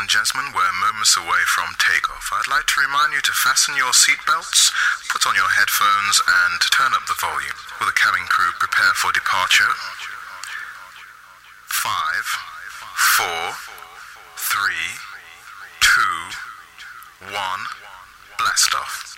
and gentlemen, we're moments away from takeoff. I'd like to remind you to fasten your seatbelts, put on your headphones, and turn up the volume. Will the cabin crew prepare for departure? Five, four, three, two, one, blast off.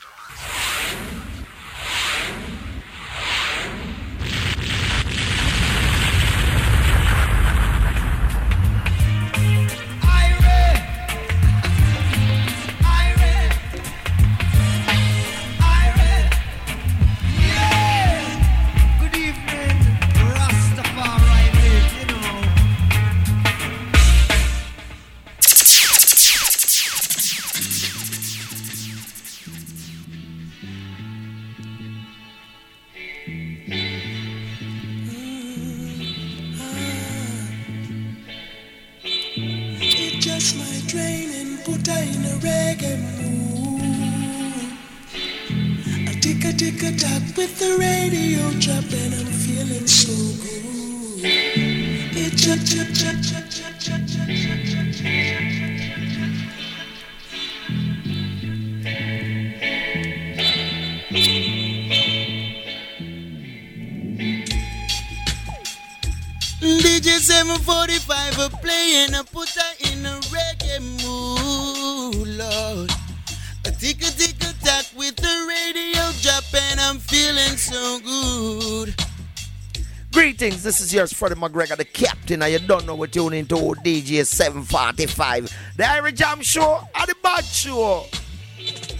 Greetings, this is yours, Freddie McGregor, the captain, and you don't know what you're into DJ 745. The Irie Jamms Show and the Bad Show.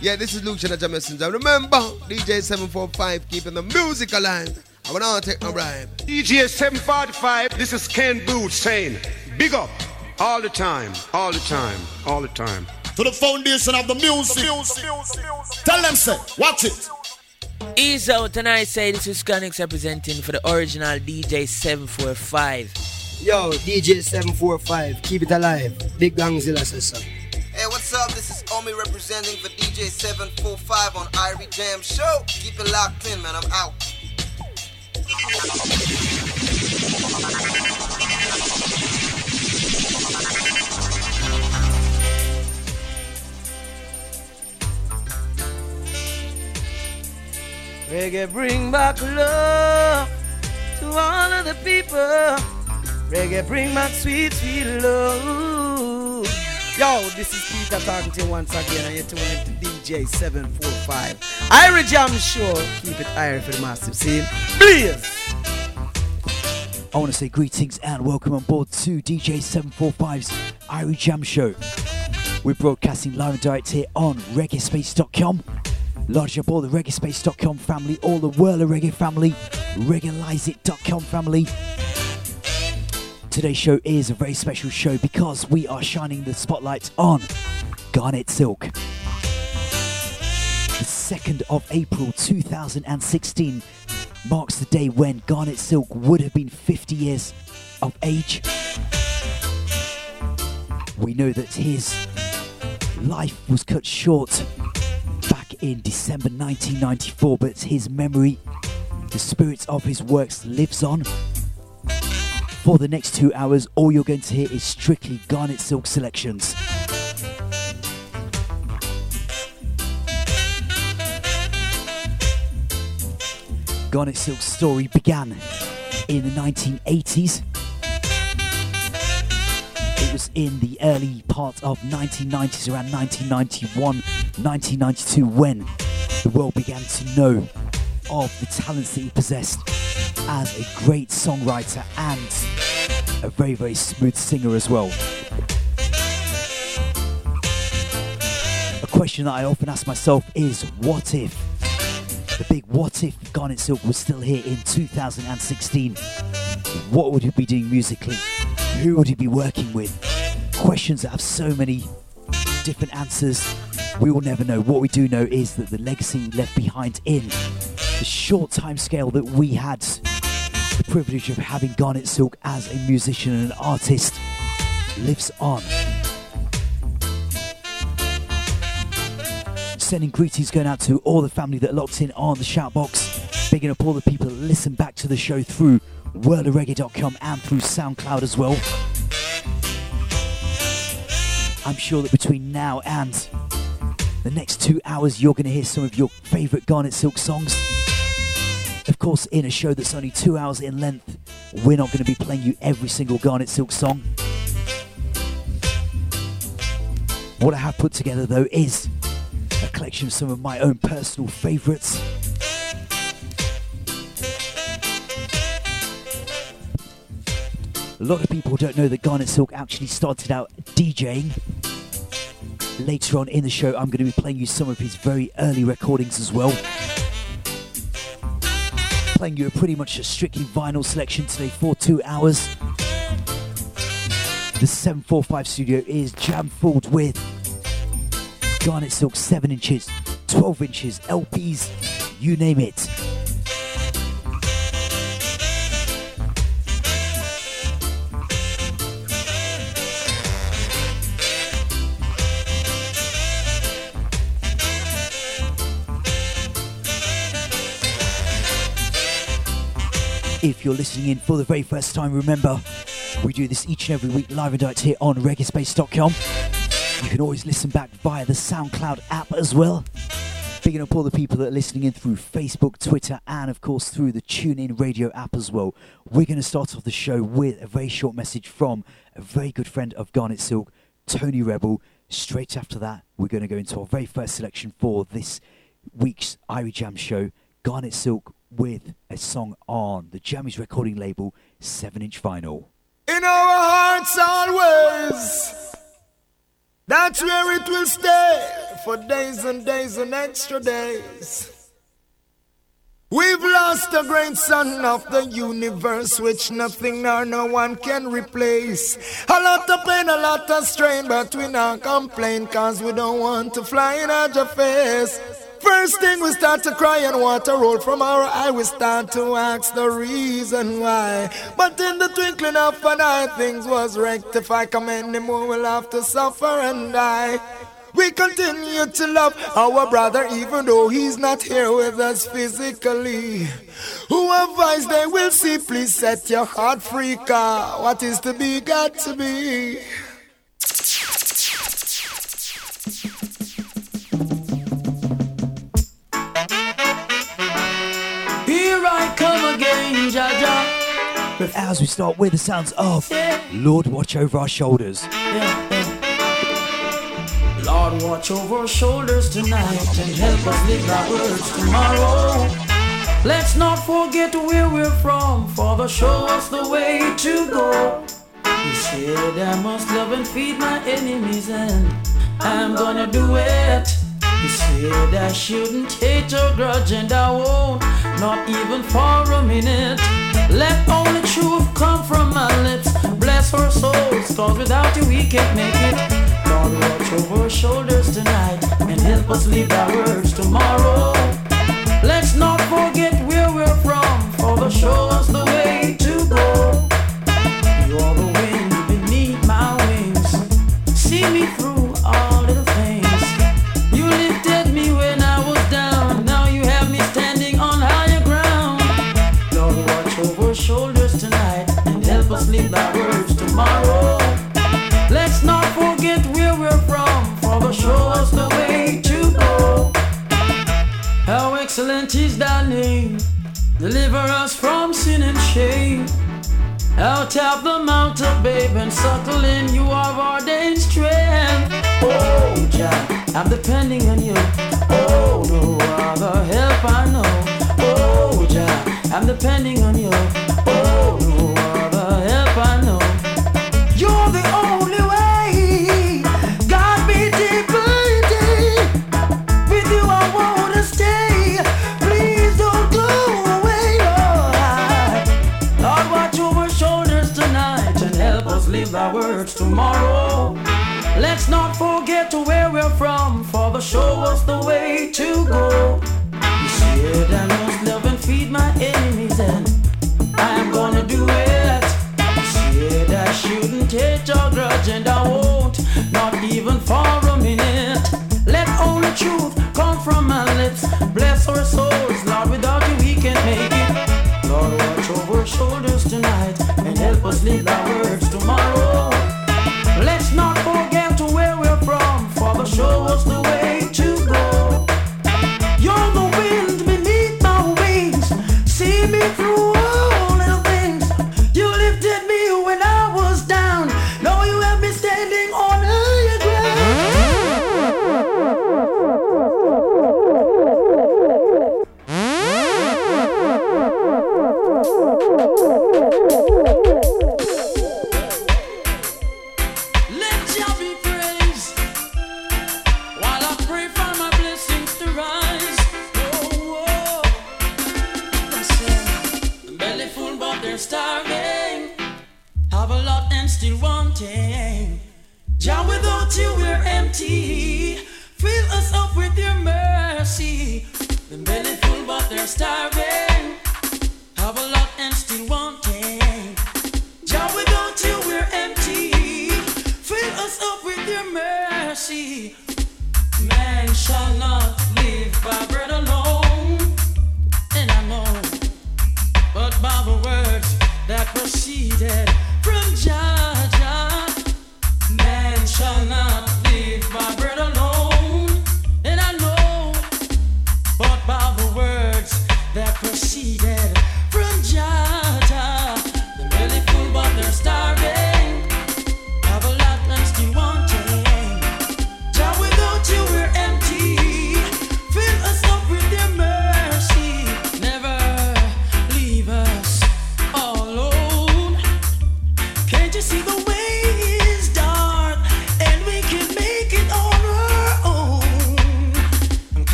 Yeah, this is Luke Shanaja Messenger. Remember, DJ 745 keeping the music alive. I will not take no bribe. DJ 745, this is Ken Boothe saying, big up all the time, all the time, all the time. To the foundation of the music. Tell them, say, watch it. Ease out and I say this is Conix representing for the original DJ 745. Yo, DJ 745, keep it alive. Big Gangzilla says so. Hey, what's up? This is Omi representing for DJ 745 on Irie Jamms Show. Keep it locked in, man. I'm out. Reggae bring back love to all of the people. Reggae bring back sweet, sweet love. Yo, this is Peter talking to you once again, and you're tuning to DJ 745. Irie Jamms Show. Keep it iron for the massive scene. Please. I want to say greetings and welcome on board to DJ 745's Irie Jamms Show. We're broadcasting live and direct here on reggaespace.com. Large up all the reggaespace.com family, all the World of Reggae family, reggaeliceit.com family. Today's show is a very special show because we are shining the spotlight on Garnett Silk. The 2nd of April 2016 marks the day when Garnett Silk would have been 50 years of age. We know that his life was cut short in December 1994, but his memory, the spirit of his works lives on. For the next two hours, all you're going to hear is strictly Garnett Silk selections. Garnett Silk's story began in the 1980s. It was in the early part of 1990s, around 1991, 1992, when the world began to know of the talents that he possessed as a great songwriter and a very, very smooth singer as well. A question that I often ask myself is what if? The big what if Garnett Silk was still here in 2016? What would he be doing musically? Who would he be working with? Questions that have so many different answers. We will never know. What we do know is that the legacy left behind in the short time scale that we had the privilege of having Garnett Silk as a musician and an artist lives on. Sending greetings going out to all the family that locked in on the shout box. Bigging up all the people that listen back to the show through worldofreggae.com and through SoundCloud as well. I'm sure that between now and the next two hours, you're going to hear some of your favourite Garnett Silk songs. Of course, in a show that's only two hours in length, we're not going to be playing you every single Garnett Silk song. What I have put together, though, is a collection of some of my own personal favourites. A lot of people don't know that Garnett Silk actually started out DJing. Later on in the show, I'm going to be playing you some of his very early recordings as well. Playing you a pretty much a strictly vinyl selection today for two hours. The 745 studio is jam filled with Garnett Silk 7 inches, 12 inches, LPs, you name it. If you're listening in for the very first time, remember we do this each and every week live and direct here on reggaespace.com. You can always listen back via the SoundCloud app as well. Picking up all the people that are listening in through Facebook, Twitter, and of course through the TuneIn Radio app as well. We're going to start off the show with a very short message from a very good friend of Garnett Silk, Tony Rebel. Straight after that, we're going to go into our very first selection for this week's Irie Jamms show. Garnett Silk with a song on the Jammies recording label, 7 inch vinyl. In our hearts always, that's where it will stay for days and days and extra days. We've lost a great son of the universe, which nothing nor no one can replace. A lot of pain, a lot of strain, but we not complain, cause we don't want to fly in our face. First thing we start to cry and water roll from our eye, we start to ask the reason why. But in the twinkling of an eye, things was rectified. Come anymore, we'll have to suffer and die. We continue to love our brother even though he's not here with us physically. Who advise they will see, please set your heart free, car. What is to be, got to be. But as we start with the sounds of Lord Watch Over Our Shoulders. Lord, watch over our shoulders tonight and help us live our words tomorrow. Let's not forget where we're from, Father, show us the way to go. He said, I must love and feed my enemies, and I'm gonna do it. He said, I shouldn't hate or grudge, and I won't, not even for a minute. Let only truth come from my lips. Bless our souls, cause without you we can't make it. Lord, watch over our shoulders tonight and help us live our words tomorrow. Let's not forget where we're from, for the show us the way to go. You're Of the mountain, babe, and suckle in you are our ordained strength. Oh, Jah, I'm depending on you. Oh, no other help I know. Oh, Jah, I'm depending on you. Oh, our tomorrow. Let's not forget to where we're from, for the show us the way to go. You said I must love and feed my enemies, and I'm gonna do it. You said I shouldn't hate or grudge, and I won't, not even for a minute. Let only truth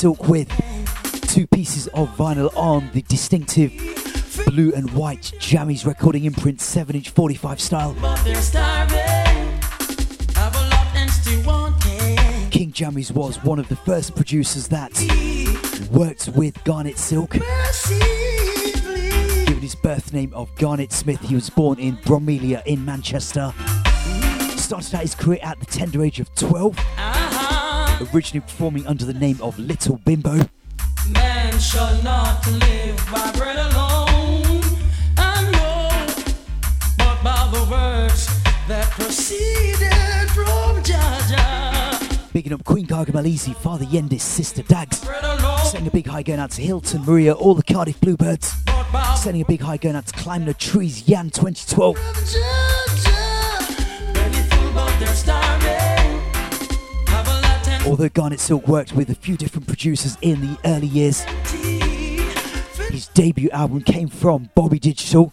Silk with two pieces of vinyl on the distinctive blue and white Jammies recording imprint 7 inch 45 style. King Jammies was one of the first producers that worked with Garnett Silk. Given his birth name of Garnet Smith, he was born in Bromelia in Manchester. Started out his career at the tender age of 12, originally performing under the name of Little Bimbo. Man shall not live by bread alone. I know, but by the words that proceeded from Jaja. Picking up Queen Gaga Father Yendis, Sister Dags. Sending a big high going out to Hilton, Maria, all the Cardiff Bluebirds. Sending a big high going out to Climb the Trees, Yan 2012. Although Garnett Silk worked with a few different producers in the early years, his debut album came from Bobby Digital,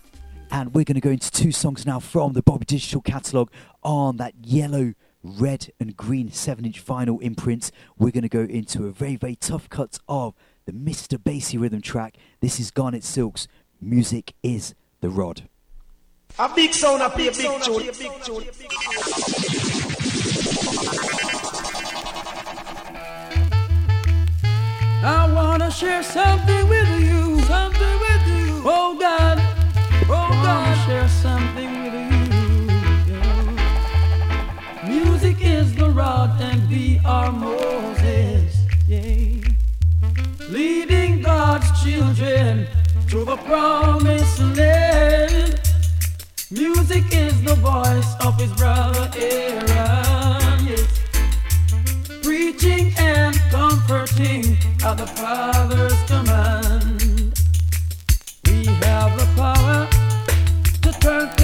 and we're going to go into two songs now from the Bobby Digital catalogue on that yellow, red, and green 7 inch vinyl imprint. We're going to go into a very, very tough cut of the Mr. Bassy rhythm track. This is Garnett Silk's Music is the Rod. A big sound, a play a big tune. I wanna share something with you, something with you. Oh God, oh God, share something with you. yeah. Music is the rod and we are Moses, yeah. leading God's children to the promised land. Music is the voice of his brother Aaron, preaching and comforting at the Father's command. We have the power to turn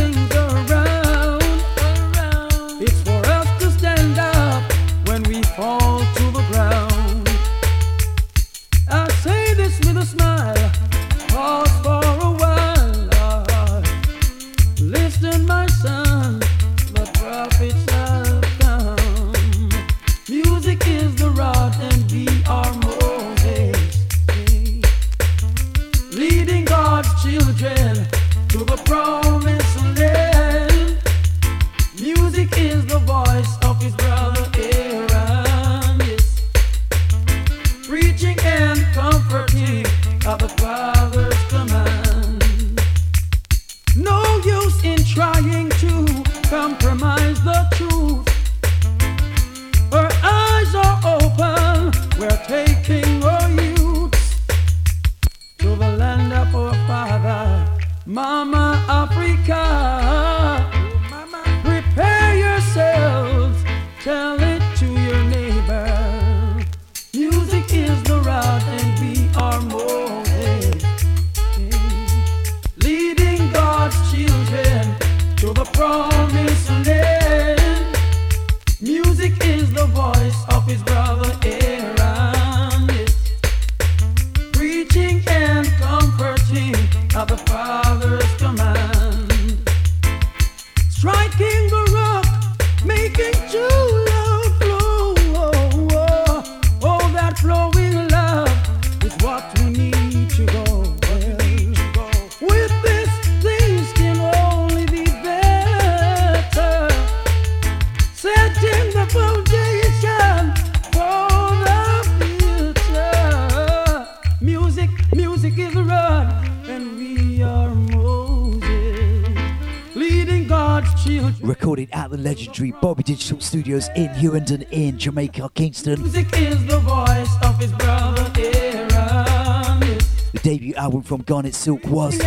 Studios in Jamaica, Kingston. Music is the voice of his brother Aaron. The debut album from Garnett Silk was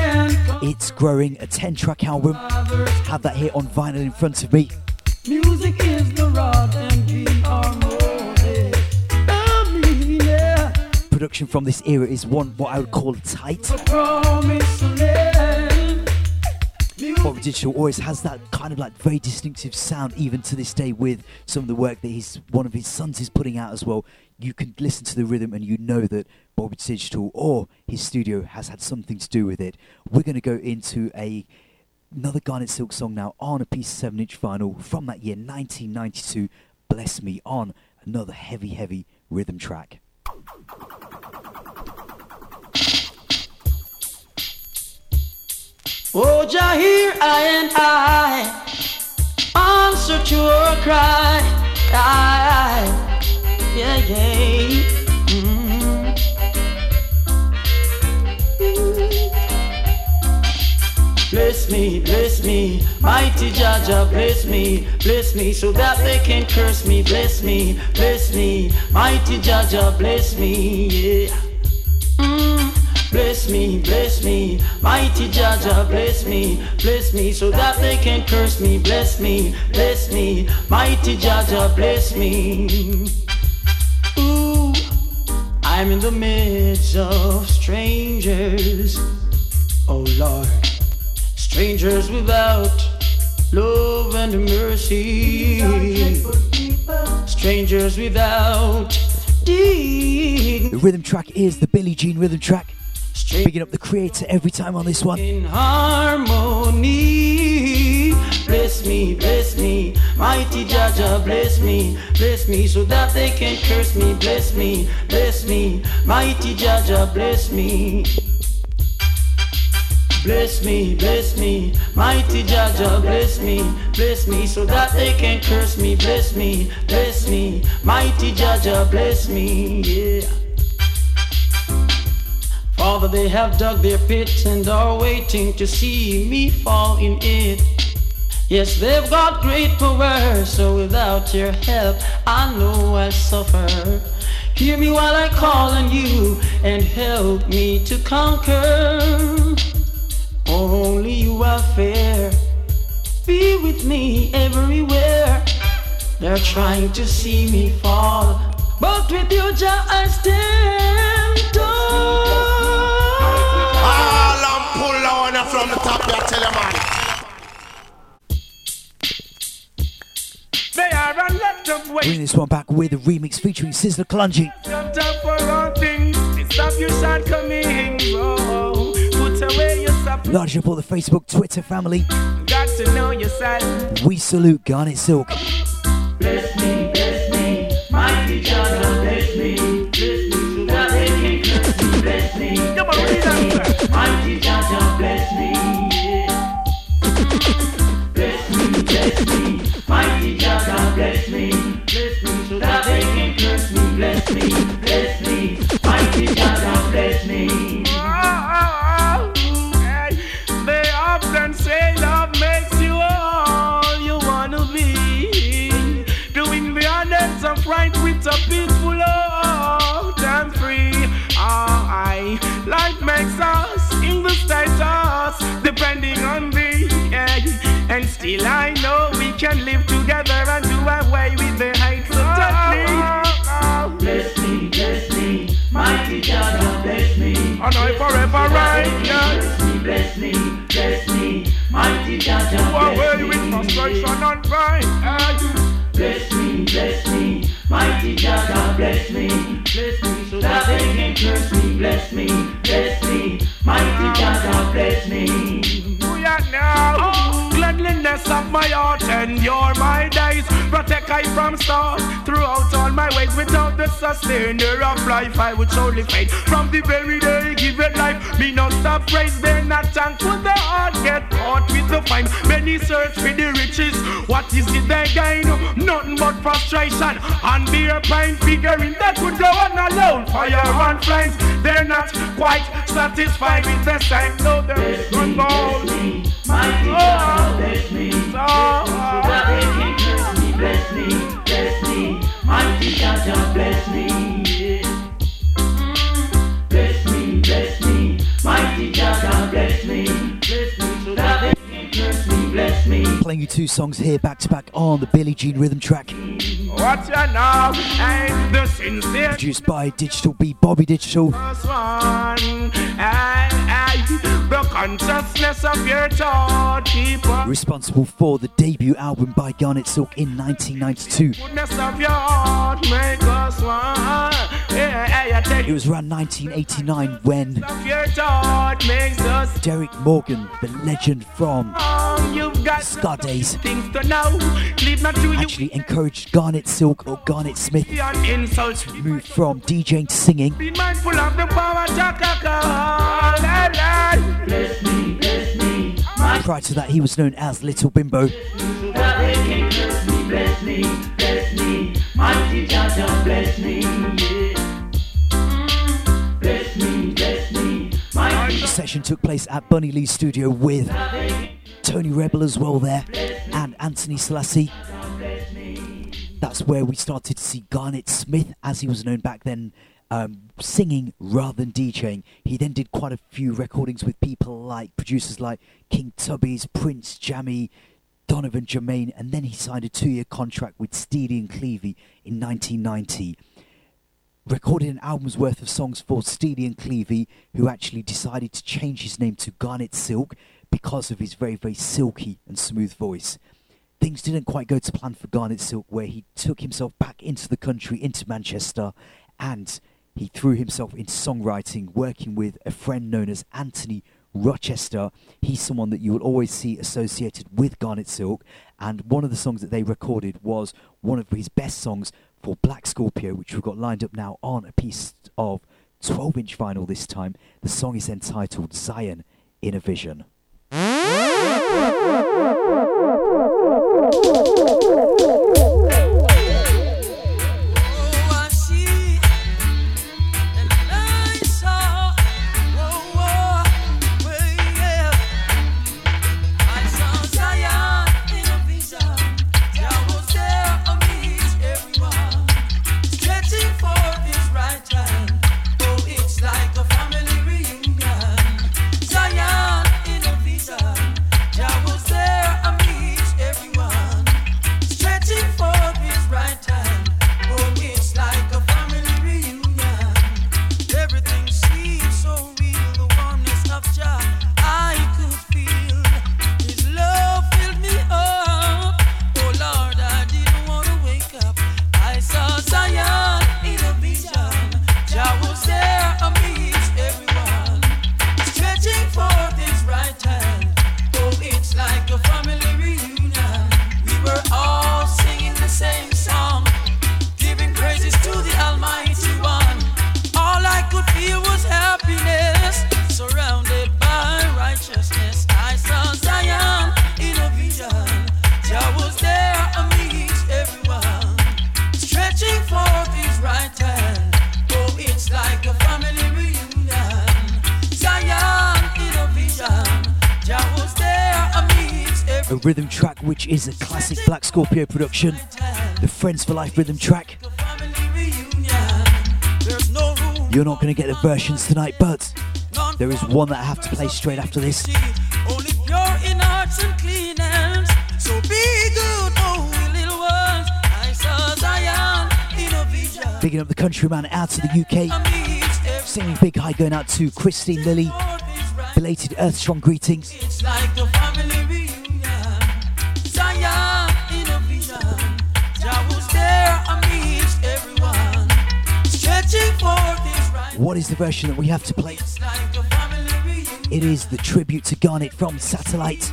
It's Growing, a 10 track album. Have that here on vinyl in front of me. Music is the rod, and we are Moses. I mean, yeah. Production from this era is one what I would call tight. Promised Digital always has that kind of like very distinctive sound, even to this day, with some of the work that he's one of his sons is putting out as well. You can listen to the rhythm and you know that Bobby Digital or his studio has had something to do with it. We're going to go into a another Garnett Silk song now on a piece of seven inch vinyl from that year 1992. Bless me on another heavy, heavy rhythm track. Oh, Jah, here I and I answer to your cry. I, yeah, yeah. Mm. Bless me, bless me, mighty Jaja, bless me, bless me, so that they can curse me. Bless me, bless me, mighty Jaja, bless me, yeah. Bless me, bless me, mighty Jaja, bless me, bless me, so that they can curse me. Bless me, bless me, mighty Jaja, bless me. Ooh, I'm in the midst of strangers. Oh Lord, strangers without love and mercy. Strangers without. The rhythm track is the Billie Jean rhythm track. Picking up the creator every time on this one. in harmony. Bless me, bless me, mighty Jaja, bless me, bless me, so that they can curse me. Bless me, bless me, mighty Jaja, bless me. Bless me, bless me, mighty Jaja, bless me, bless me, so that they can curse me. Bless me, bless me, mighty Jaja, bless me, yeah. Father, they have dug their pit and are waiting to see me fall in it. Yes, they've got great power, so without your help, I know I suffer. Hear me while I call on you and help me to conquer. Only you are fair. Be with me everywhere. They're trying to see me fall, but with you, Jah, I stand tall. All and pull on from the top, I tell you, man. They are a lot of ways. Bring this one back with a remix featuring Sizzla Kalonji. Jumped up for all things. Stop your shortcomings. Put away your suffering. Large up all the Facebook, Twitter family. Got to know yourself. We salute Garnett Silk. Bless me, bless me, mighty Jah, bless me, bless me, mighty Jah, bless me, yeah. Bless me, bless me, mighty Jah, depending on thee. Yeah. And still I know we can live together and do away with the hate so touch Bless me, bless me, mighty Jah, bless me. And I forever right. Bless me, bless me, bless me, mighty Jah, Do away bless with me. find. Bless me, bless me, mighty God bless me, bless me, so that they can curse me. Bless me, bless me, mighty God bless me. Oh yeah, of my heart and you're my days. Protect I from stars throughout all my ways. Without the sustainer of life, I would surely fade. From the very day, give it life. Me not stop praise, they're not thankful. The heart get caught with the fine. Many search for the riches. What is it they gain? Nothing but frustration and beer pine figuring that could go on alone. Fire and flames, they're not quite satisfied with the same. No, there's one goal. Mighty God, oh, bless me, bless me, they can curse me. Bless me, bless me, mighty God, bless me. Bless me, bless me, mighty bless me, bless me, so that they can curse me. Bless me. Playing you two songs here back to back on the Billie Jean rhythm track. What's your name? And the sincere Produced by Digital B Bobby Digital. one. And the consciousness of your thought, people. Responsible for the debut album by Garnett Silk in 1992. Goodness of your heart, make us one. Yeah, yeah, take It was around 1989 when of your thought makes us Derrick Morgan, the legend from strong. You've got Ska Days, things to know. Leave not to you actually encouraged Garnett Silk or Garnet Smith an to move from DJing to singing. Prior to that, he was known as Little Bimbo. The session took place at Bunny Lee's studio with Tony Rebel as well there and Anthony Selassie. That's where we started to see Garnet Smith, as he was known back then, um, singing rather than DJing. He then did quite a few recordings with people like producers like King Tubbies, Prince Jammy, Donovan Germain, and then he signed a two year contract with Steely and Clevie in 1990 recorded an album's worth of songs for Steely and Clevie, who actually decided to change his name to Garnett Silk because of his very, very silky and smooth voice. Things didn't quite go to plan for Garnett Silk, where he took himself back into the country, into Manchester, and he threw himself into songwriting, working with a friend known as Anthony Rochester. He's someone that you will always see associated with Garnett Silk, and one of the songs that they recorded was one of his best songs for Black Scorpio, which we've got lined up now on a piece of 12 inch vinyl this time. The song is entitled Zion in a Vision. A rhythm track which is a classic Black Scorpio production. The Friends for Life rhythm track. There's no room You're not going to get the versions tonight, but there is one that I have to play straight after this. Only pure in and clean hands. So be good, oh, little ones. I saw Zion in. Bigging up the countryman out of the UK. Singing big high going out to Christine Lilly. Belated Earth Strong greetings. What is the version that we have to play? It is the tribute to Garnet from Satellite.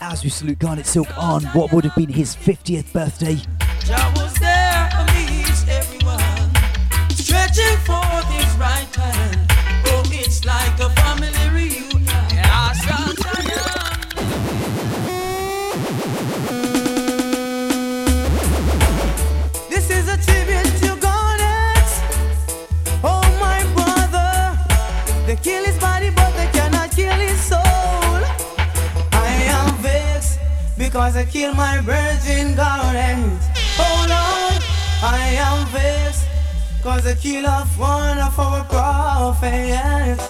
As we salute Garnett Silk on what would have been his 50th birthday. Oh, like a because I killed my virgin Garnet. Oh, Lord. I am vexed because I killed off one of our prophets.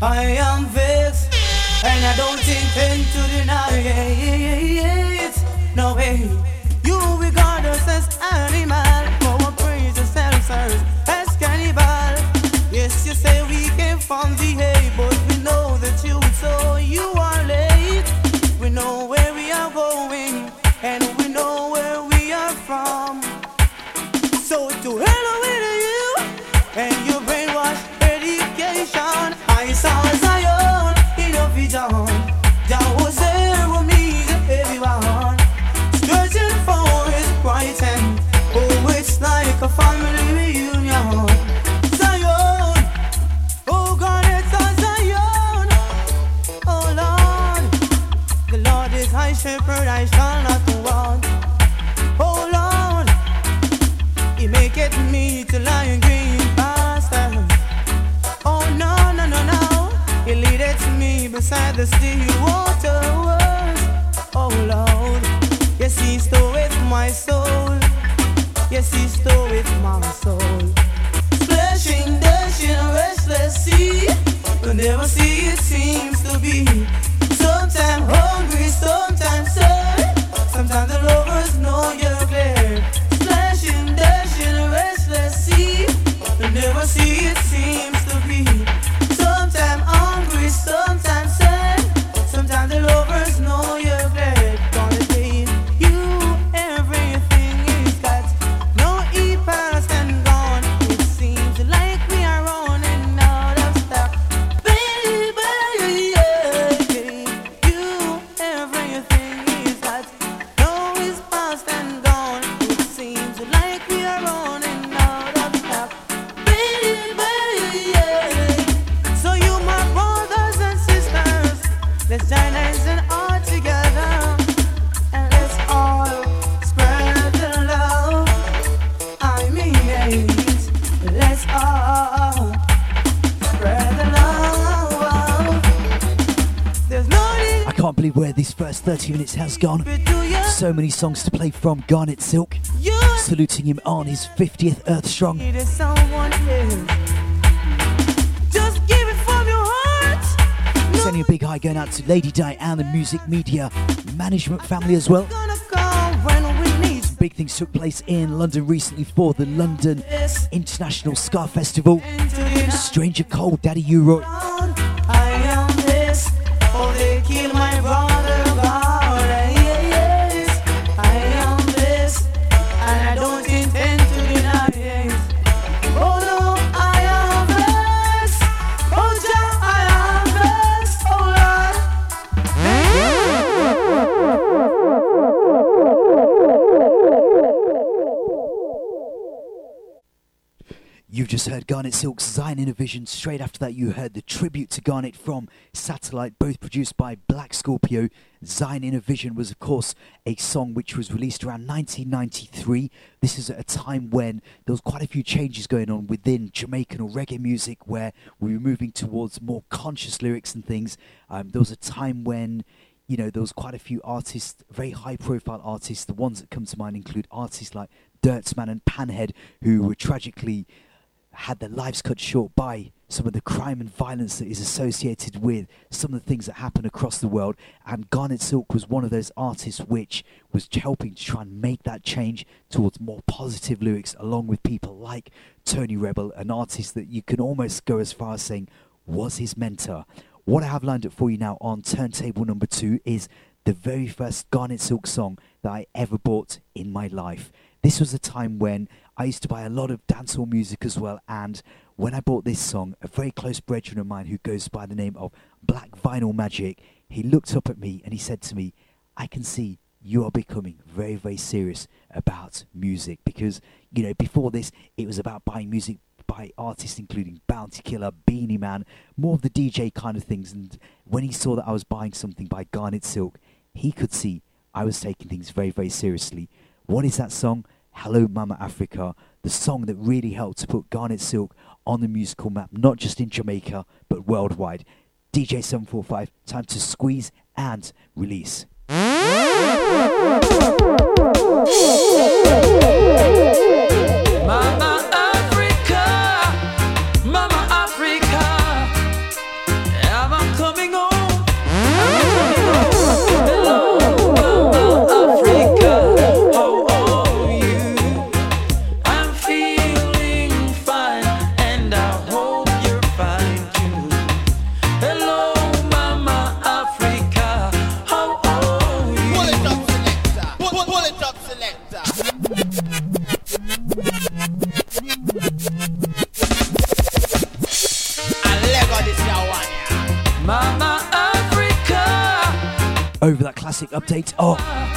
I am vexed and I don't intend to deny it. No way. You regard us as animal, our praise ourselves as cannibal. Yes, you say we came from the hay, 20 minutes has gone. So many songs to play from Garnett Silk. Saluting him on his 50th Earth Strong. Sending a big hi going out to Lady Di and the music media management family as well. Some big things took place in London recently for the London International Ska Festival. Stranger Cole, Daddy Europe. You've just heard Garnett Silk's Zion in a Vision. Straight after that, you heard the tribute to Garnett from Satellite, both produced by Black Scorpio. Zion in a Vision was, of course, a song which was released around 1993. This is at a time when there was quite a few changes going on within Jamaican or reggae music, where we were moving towards more conscious lyrics and things. Um, there was a time when you know, there was quite a few artists, very high profile artists. The ones that come to mind include artists like Dirtsman and Panhead, who were tragically had their lives cut short by some of the crime and violence that is associated with some of the things that happen across the world. And Garnett Silk was one of those artists which was helping to try and make that change towards more positive lyrics, along with people like Tony Rebel, an artist that you can almost go as far as saying was his mentor. What I have lined up for you now on turntable number two is the very first Garnett Silk song that I ever bought in my life. This was a time when I used to buy a lot of dancehall music as well, and when I bought this song, a very close brethren of mine who goes by the name of Black Vinyl Magic, he looked up at me and he said to me, I can see you are becoming very, very serious about music because, you know, before this, it was about buying music by artists including Bounty Killer, Beenie Man, more of the DJ kind of things. And when he saw that I was buying something by Garnett Silk, he could see I was taking things very, very seriously. What is that song? Hello Mama Africa, the song that really helped to put Garnett Silk on the musical map, not just in Jamaica, but worldwide. DJ 745, time to squeeze and release. Mama Mama Africa. Over that classic update oh,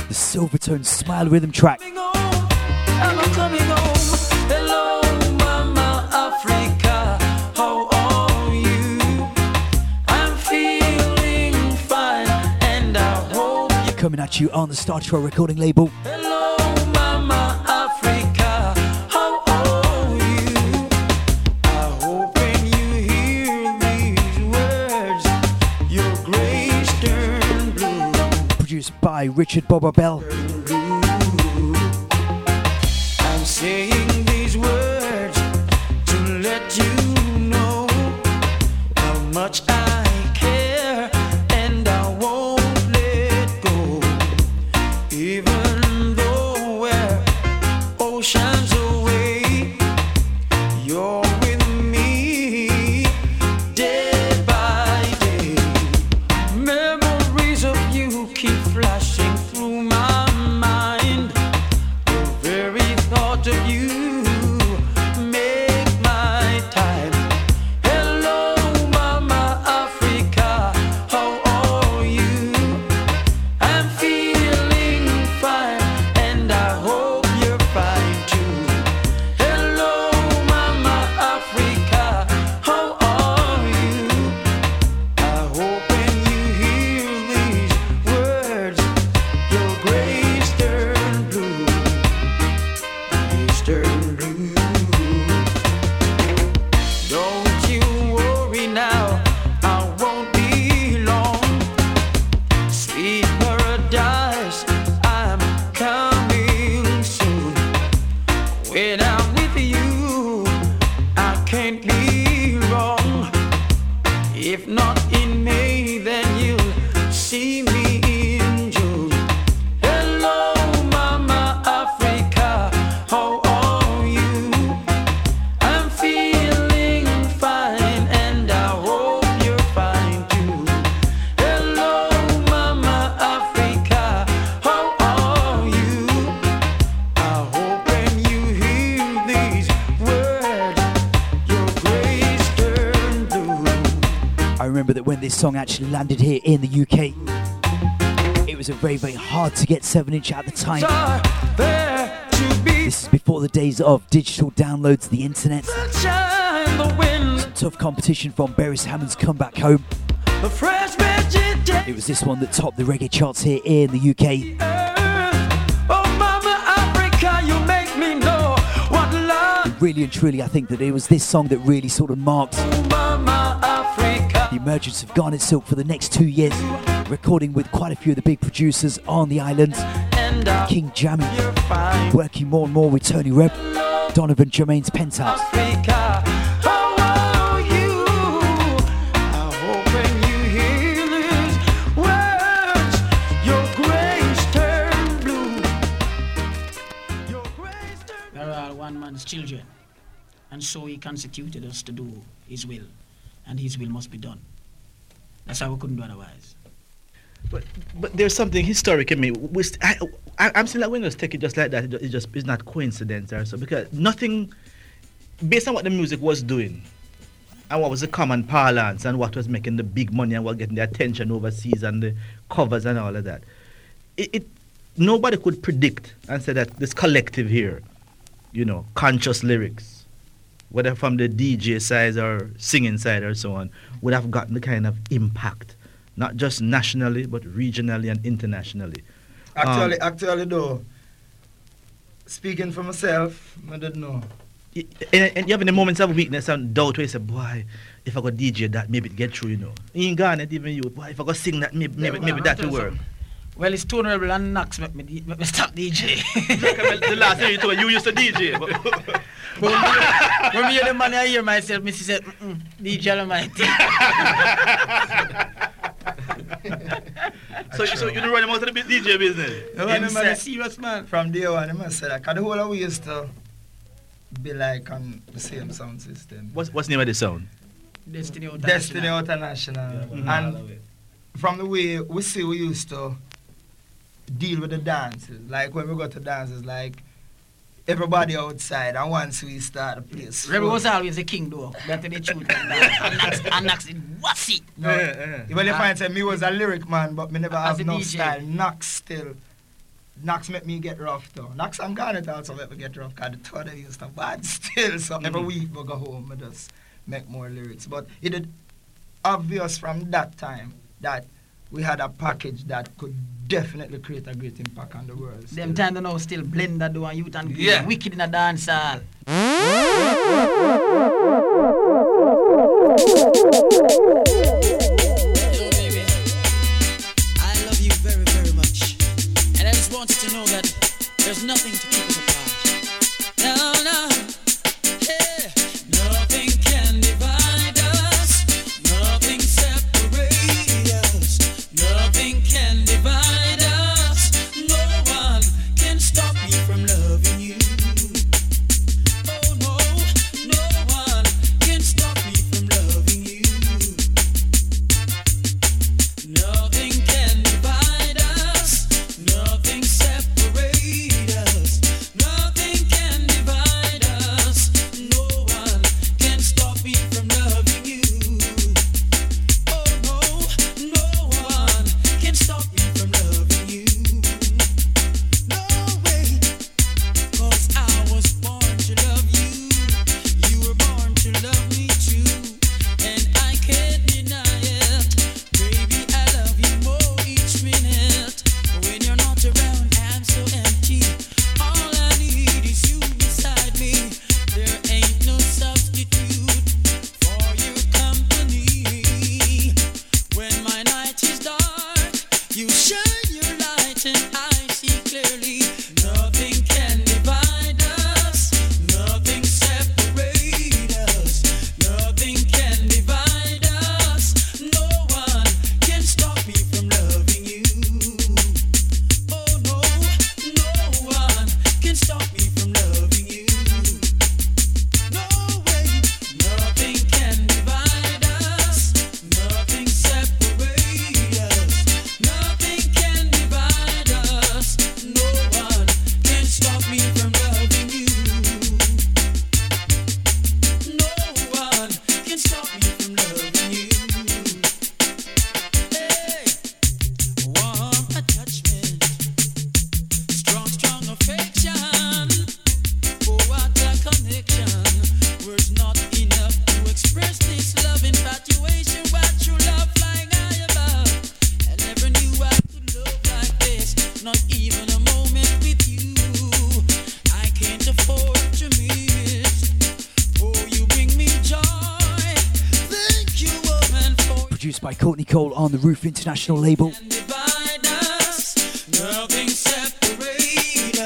the Silvertone Smile Rhythm track. Coming home. Hello, Mama Africa. How are you? I'm feeling fine, and I hope you. Coming at you on the Star Trail recording label. Hello, by Richard Bello Bell. Song actually landed here in the UK, it was a very, very hard to get 7 inch at the time. This is before the days of digital downloads, the internet. Some tough competition from Beres Hammond's Come Back Home. It was this one that topped the reggae charts here in the UK. Really and truly, I think that it was this song that really sort of marked emergence of Garnett Silk for the next two years, recording with quite a few of the big producers on the island. King Jammy, working more and more with Tony Reb, Donovan Germain's Penthouse. Children, and so he constituted us to do his will, and his will must be done. That's how we couldn't do otherwise. But but there's something historic in me. We st- I, I, I'm saying that we just take it just like that. It It just it's not coincidence or so because nothing based on what the music was doing and what was the common parlance and what was making the big money and what getting the attention overseas and the covers and all of that. It, it nobody could predict and say that this collective here, you know, conscious lyrics, whether from the DJ side or singing side or so on, would have gotten the kind of impact, not just nationally but regionally and internationally. Actually, Um, actually, though, speaking for myself, I don't know. and, and you have the moments of weakness and doubt where you say, boy, if I go DJ that, maybe it get through, you know. You ain't gone it, even you. Boy, if I go sing that, maybe, maybe, Yeah, maybe man, that I'll will tell you work. Well, it's Tony Rebel and Knox make me, D- make me stop DJ. the last time you told me you used to DJ. But when, me, when me hear the money, I hear myself, Missy said, Mm-mm, DJ Almighty. so, so you don't run him out of the bu- DJ business? No, Him man, say- man, serious man. From day one, I must say that. Cause the whole of we used to be like on the same sound system. What's, what's the name of the sound? Destiny Outernational. Destiny Outernational. mhm. And from the way we see we used to deal with the dances. Like when we go to dances, like everybody outside and once we start the place. Rebel was always the king, though. That's the truth. and Knox, and Knox, it was it. No, Well, you find say me was a lyric man, but me never have no DJ. style. Knox still. Knox make me get rough though. Knox and Garnett also make me get rough because the two of them used to bad still. So every Mhm. week we go home and just make more lyrics. But it is obvious from that time that we had a package that could definitely create a great impact on the world. Them time they know still blend that do and youth and Yeah. wicked in a dance hall. on the Roof International label.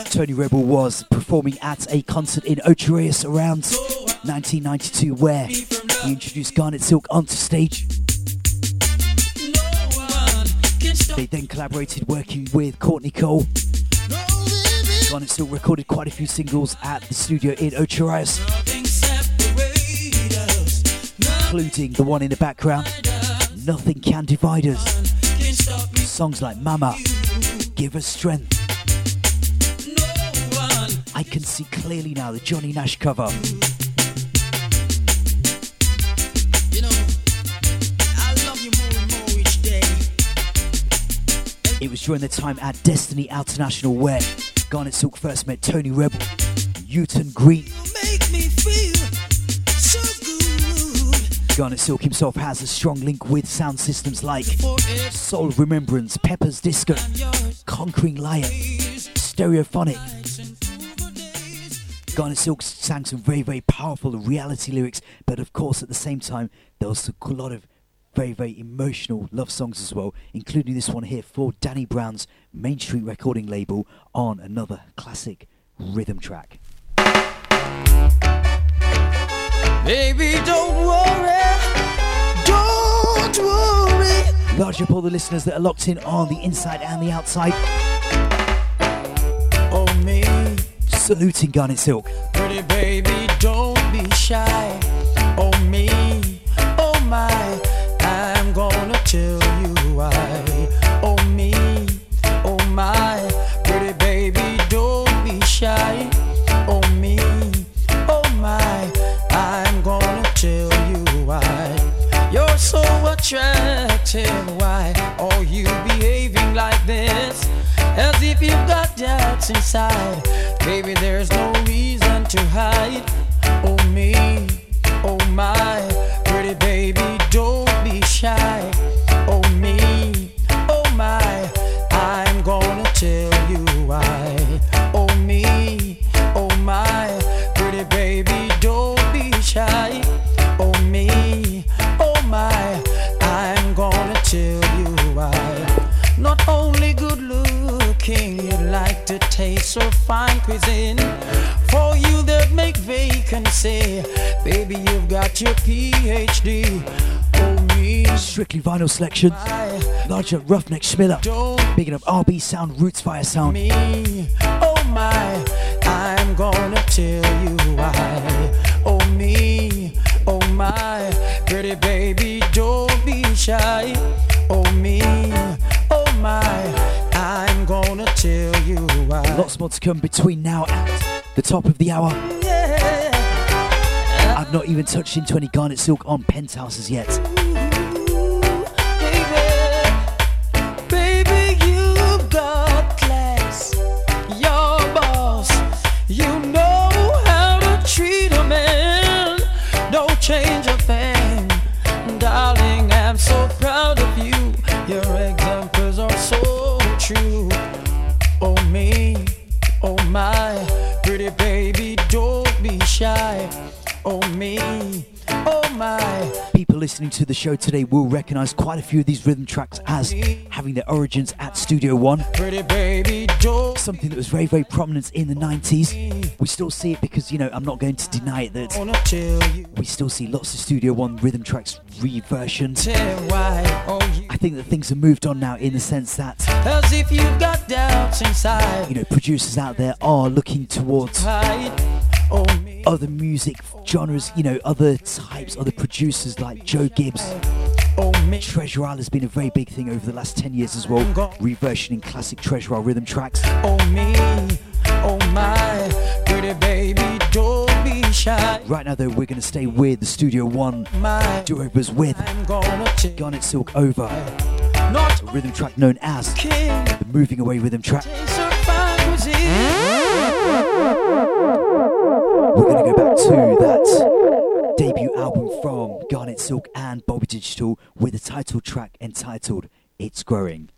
Tony Rebel was performing at a concert in Ocho Rios around 1992 where he introduced Garnett Silk onto stage. They then collaborated working with Courtney Cole. Garnett Silk recorded quite a few singles at the studio in Ocho Rios, including the one in the background, Nothing Can Divide Us. songs like Mama, Give Us Strength. I can see clearly now the Johnny Nash cover. You know, I love you more and more each day. It was during the time at Destiny Outernational where Garnett Silk first met Tony Rebel, Uton Green. Garnett Silk himself has a strong link with sound systems like Soul Remembrance, Pepper's Disco, Conquering Lion, Stereophonic. Garnett Silk sang some very, very powerful reality lyrics, but of course, at the same time, there was a lot of very, very emotional love songs as well, including this one here for Danny Browne's Main Street recording label on another classic rhythm track. Baby, don't worry. Worry. Large up all the listeners that are locked in on the inside and the outside. Oh, me. Saluting Garnett Silk. Pretty baby, don't be shy. Doubts inside. Baby, there's no reason to hide. Oh, me, oh, my, so fine cuisine. For you that make vacancy, baby, you've got your PhD. Oh, me. Strictly vinyl selection. Larger Roughneck Schmiller. Picking up RB Sound, Roots Fire Sound. me. Oh my, I'm gonna tell you why. Oh me, oh my, pretty baby, don't be shy. Oh me, oh my, I'm gonna tell you why. Lots more to come between now and the top of the hour. I've not even touched into any Garnett Silk on penthouses yet. Shy. Oh, me. Oh, my. People listening to the show today will recognize quite a few of these rhythm tracks as having their origins at Studio One. Pretty baby. Something that was very, very prominent in the 90s. We still see it because, you know, I'm not going to deny it that Wanna tell you. we still see lots of Studio One rhythm tracks reversioned. Oh. I think that things have moved on now in the sense that, As if you've got doubts inside. you know, producers out there are looking towards Oh. Other music genres, you know, other types, other producers like Joe Gibbs. Treasure Isle has been a very big thing over the last 10 years as well, reversioning classic Treasure Isle rhythm tracks. Oh, me. Oh, my. Pretty baby, don't be shy. Right now, though, we're going to stay with the Studio One My. do overs with Garnett Silk Over, not a rhythm track known as king. the Moving Away rhythm track. To go back to that debut album from Garnett Silk and Bobby Digital with a title track entitled It's Growing.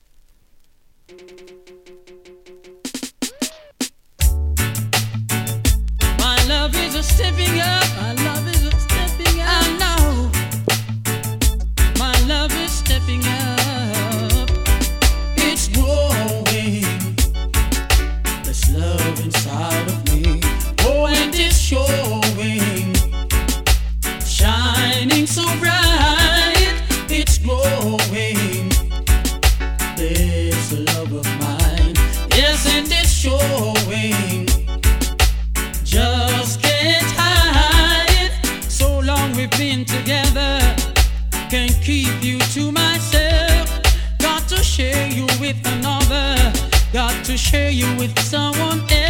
My love is a stepping up. My love is a stepping up. I know. My love is stepping up. It's growing. There's love inside of me. Oh, and it's showing. Share you with another. Got to share you with someone else.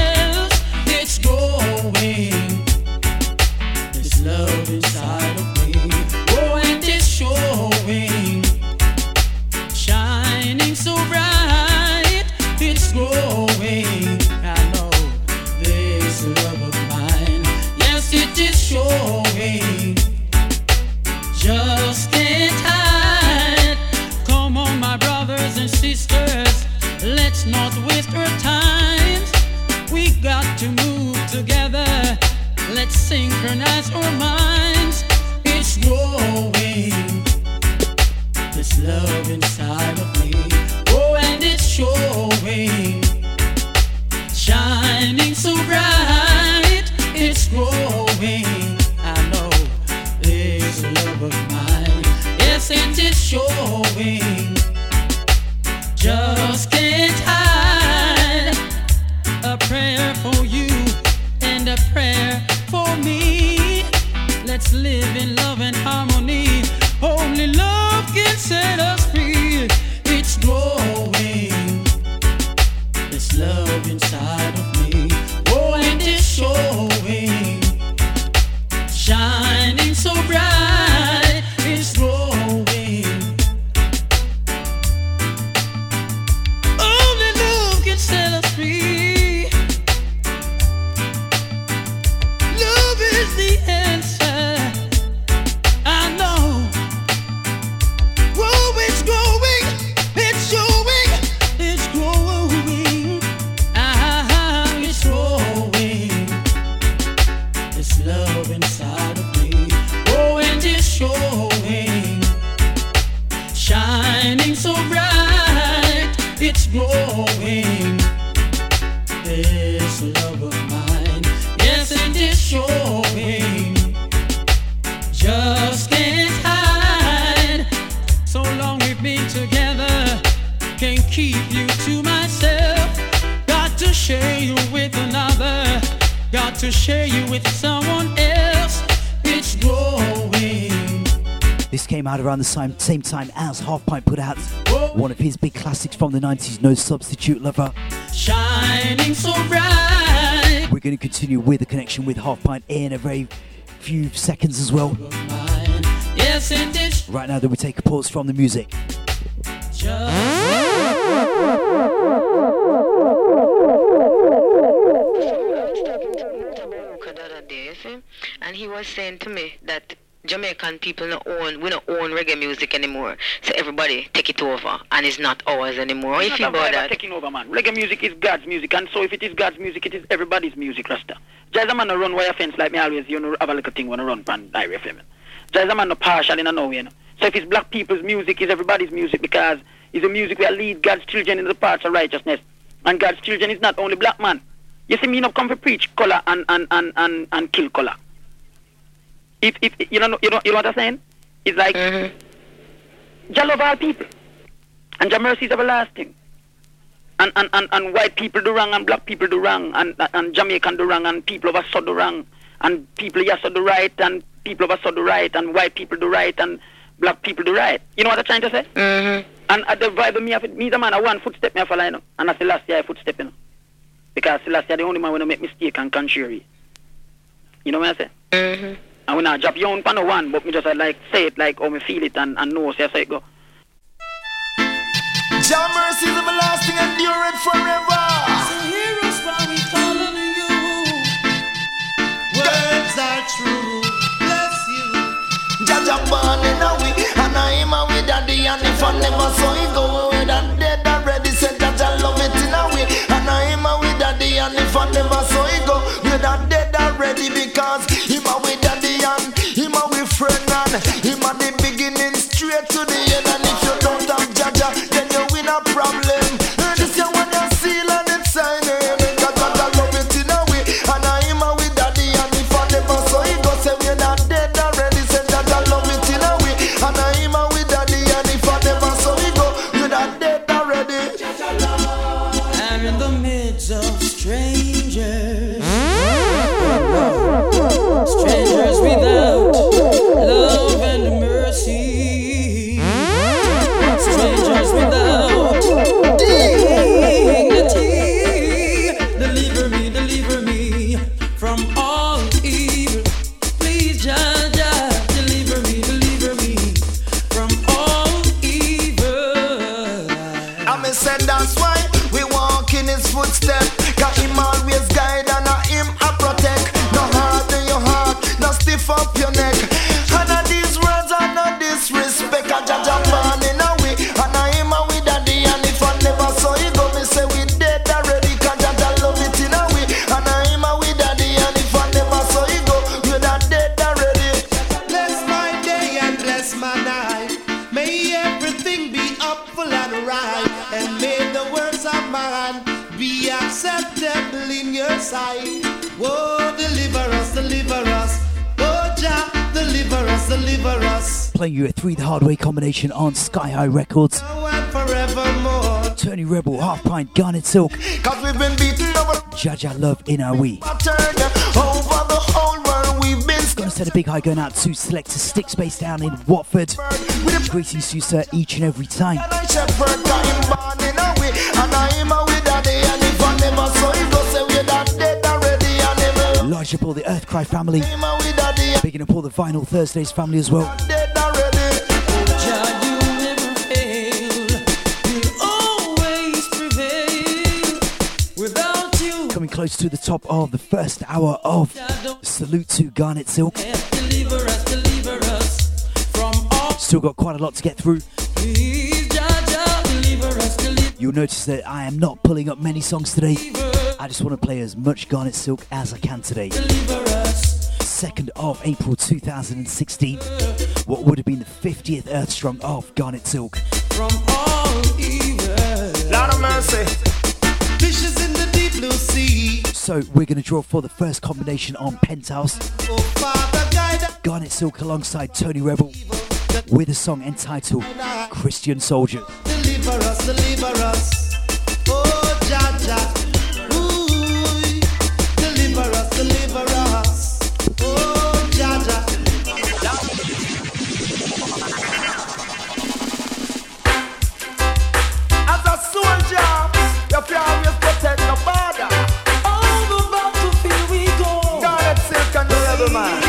Let's synchronize our minds. It's growing. This love inside of me. Oh, and it's showing. Shining so bright. It's growing. I know this love of mine. Yes, and it's showing. Just can't hide. Let's live in love and harmony. Only love can set us free. It's growing. This love inside of me. Oh, and it's showing. Shining so bright. To share you with someone else. It's growing. This came out around the same, same time as Half Pint put out one of his big classics from the 90s, No Substitute Lover. Shining so bright. We're going to continue with the connection with Half Pint in a very few seconds as well. Yes, Right now, then we take a pause from the music. and he was saying to me that Jamaican people don't own we don't own reggae music anymore. So everybody take it over and it's not ours anymore. You It's feel not about that? taking over, man. Reggae music is God's music, and so if it is God's music, it is everybody's music, Rasta. Jazz man no run wire fence like me always, you know, have a little thing when I run pan diary FM. Jazz man no partial in a no way, you know. So if it's black people's music, it's everybody's music because it's a music where lead God's children in the paths of righteousness. And God's children is not only black man. You see me not come to preach color and and, and, and, and kill color. If if you know you know you know what I'm saying? It's like Jah love all people. And Jah mercy is everlasting. And, and, and, and white people do wrong and black people do wrong and, and Jamaican do wrong and people of us do wrong and people yes do right and people of us do right and white people do right and black people do right. You know what I'm trying to say? Mm-hmm. And at the vibe of me, of it, me the man, I one footstep me you know, and I the last year I footstep, you know. Because last year the only man when I make mistake and contrary. You know what I say? Mm-hmm. And when I drop you on pan one, but me just I like say it like how me feel it and, and know say so it go. Jah mercy is everlasting, enduring forever. So hear us while we calling you. Words are true. Bless you. Jaja born in a way, and I am a with daddy, and if I never saw it go away, that dead already said Jaja love it in a way, and I am a with daddy, and if I never saw it go, we that dead already because Playing you a three the hard way combination on Sky High Records. Tony Rebel, Half Pint, Garnett Silk, Cause we've been beaten over, Jaja Love in our we. over the whole world. We've been Gonna send a big high going out to Selector Stick Space down in Watford. Greetings to you, sir, each and every time. Up all the family. With a day, Bigging up all the Vinyl Thursdays family as well. Coming close to the top of the first hour of Salute to Garnett Silk. Still got quite a lot to get through. You'll notice that I am not pulling up many songs today. I just want to play as much Garnett Silk as I can today. 2nd of April 2016. What would have been the 50th Earthstrong of Garnett Silk. from all evil. Lord of mercy. Fishes in the deep blue sea. So we're going to draw for the first combination on Penthouse. Oh, Father. Garnett Silk alongside Tony Rebel with a song entitled Christian Soldier. Deliver us, deliver us. Oh, Jah, Jah. Silk and the rebel man.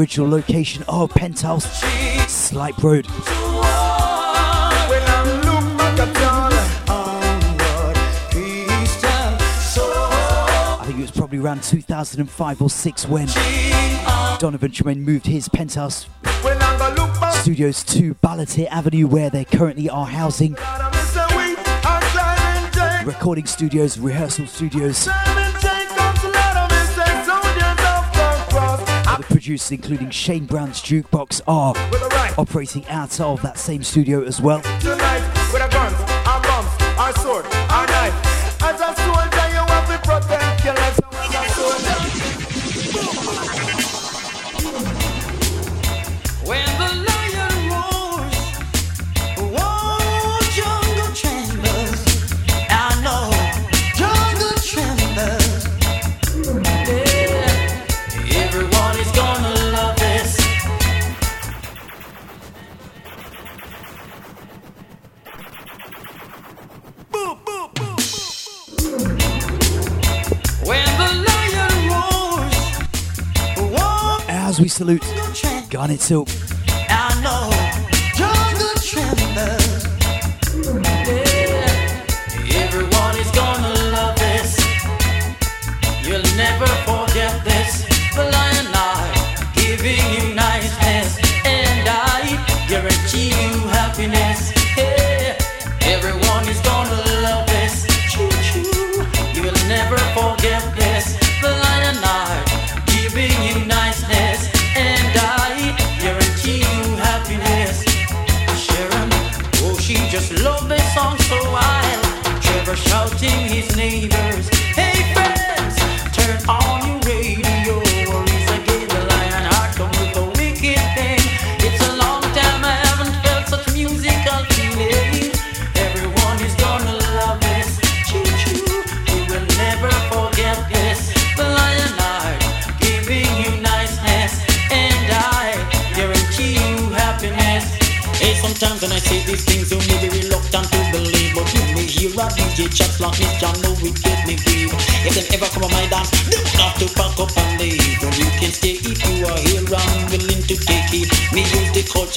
Original location of Penthouse, Slipe Road. I think it was probably around 2005 or 6 when Donovan Germain moved his Penthouse studios to Ballater Avenue, where they currently are housing recording studios, rehearsal studios. Producers, including Shane Brown's Jukebox, are right operating out of that same studio as well. tonight, with a guns, our bombs, our sword, our knife. As a soldier, we salute Garnett Silk.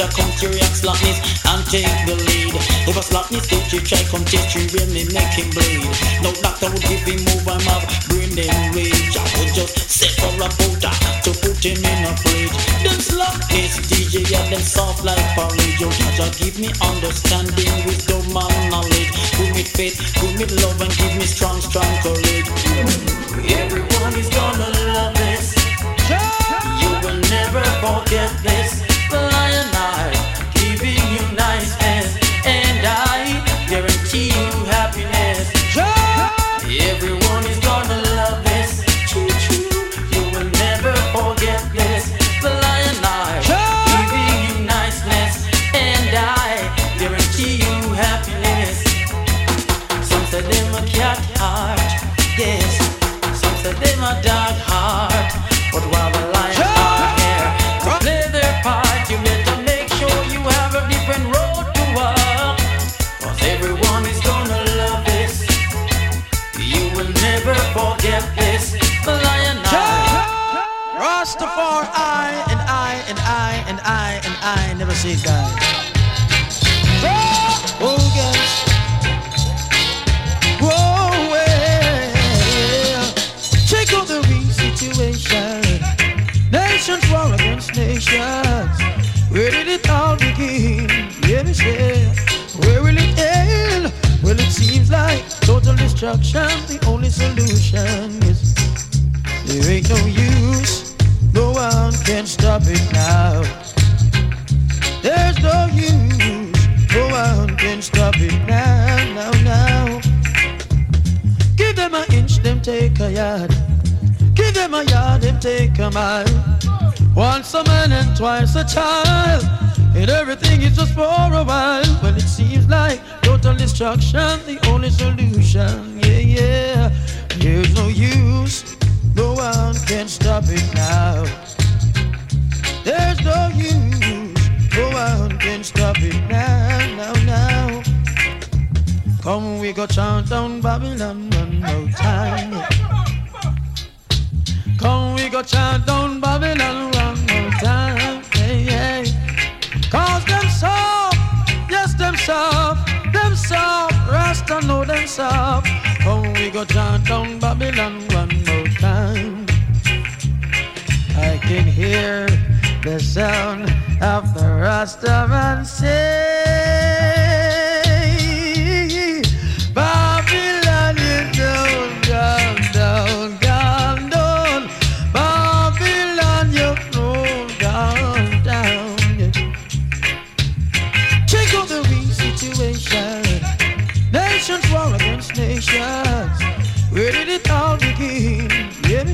Culture, come to react slackness and take the lead. If a slackness get you try, come test you real me make him bleed. No doctor would give him move, I'm up, brain them rage. I would just set for a powder to put him in a fridge. Them slackness DJ, yeah, them soft like porridge. Yo, Jaja, give me understanding, wisdom and knowledge. Give me faith, give me love and give me strong, strong courage. Everyone is gonna love this. You will never forget this. Where did it all begin? Yeah, say. Where will it end? Well, it seems like total destruction. The only solution is there ain't no use. No one can stop it now. There's no use. No one can stop it now, now, now. Give them an inch, them take a yard. Give them a yard, them take a mile. Once a man and twice a child. And everything is just for a while. When it seems like total destruction, the only solution. Yeah, yeah. There's no use. No one can stop it now. There's no use. No one can stop it now, now, now. Come, we go chant down Babylon one more time. Come, we go chant down Babylon time. Cause them soft, yes, them soft, them soft, Rasta know them soft. Come, we go chant down Babylon one more time. I can hear the sound of the Rastaman say,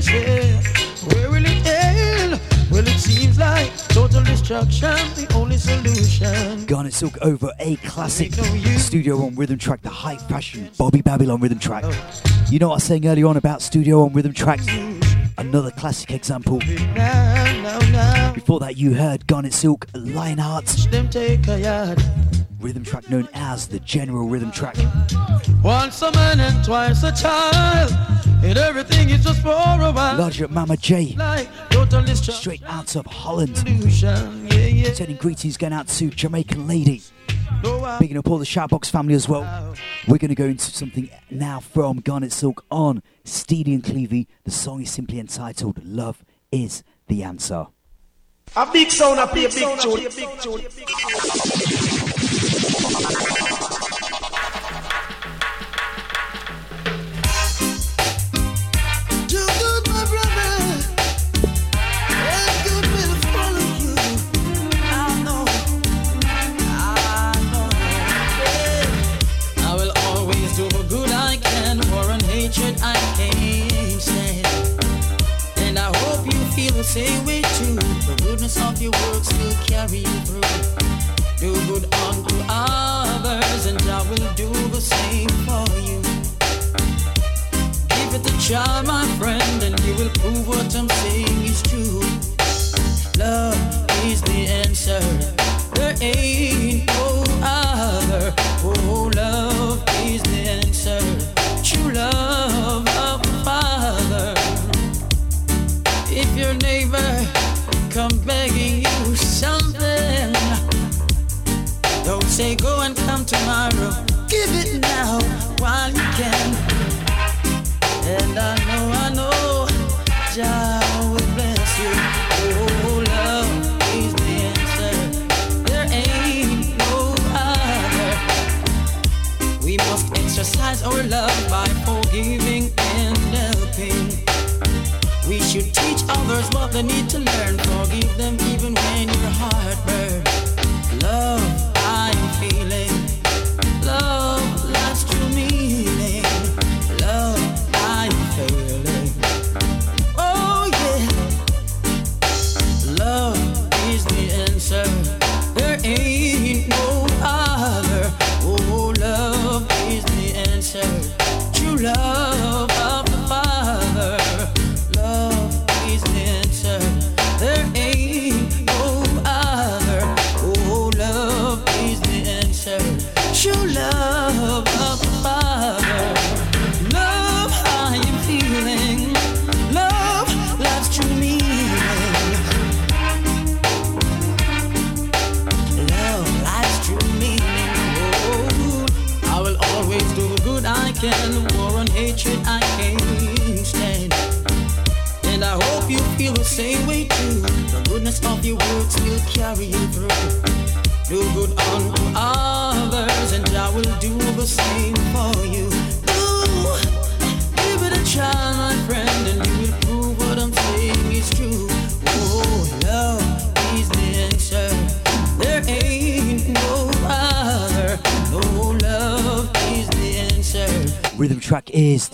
Yeah, me say, where will it end? Well, it seems like total destruction, the only solution. Garnett Silk over a classic Studio One rhythm track, the high fashion Bobby Babylon rhythm track. You know what I was saying earlier on about Studio One rhythm tracks? Another classic example. Before that, you heard Garnett Silk, Lionheart, Them take a yard. rhythm track known as the General Rhythm Track. Once a man and twice a child. And everything is just for a while. Larger Mama J, Like total total destruction. Straight out of Holland. Illusion, yeah, yeah. Sending greetings going out to Jamaican Lady. No, uh. Picking up all the Shoutbox family as well. We're going to go into something now from Garnett Silk on Steely and Clevie. The song is simply entitled Love is the Answer. A big sound, a play a big tune. Same way too. The goodness of your works will carry you through. Do good unto others, and I will do the same for you. Give it a try, my friend, and you will prove what I'm saying is true. Love is the answer. There ain't no other. Oh, tomorrow. Give it now while you can. And I know, I know, Jah will bless you. Oh, love is the answer. There ain't no other. We must exercise our love by forgiving and helping. We should teach others what they need to learn. Forgive them even when your heart burns. Love,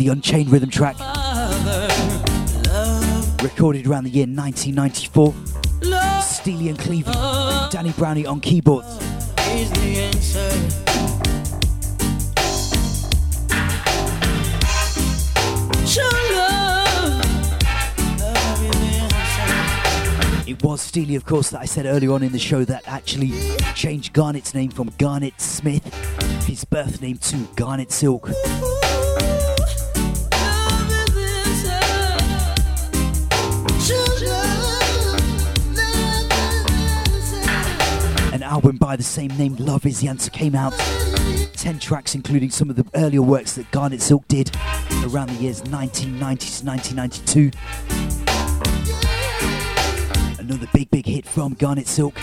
the Unchained Rhythm track, recorded around the year 1994. Love. Steely and Clevie, Danny Browne on keyboards. is the answer. True love, love is the answer. It was Steely, of course, that I said earlier on in the show that actually changed Garnett's name from Garnett Smith, his birth name, to Garnett Silk. By the same name, Love is the Answer, came out. 10 tracks, including some of the earlier works that Garnett Silk did around the years 1990 to 1992. Another big, big hit from Garnett Silk.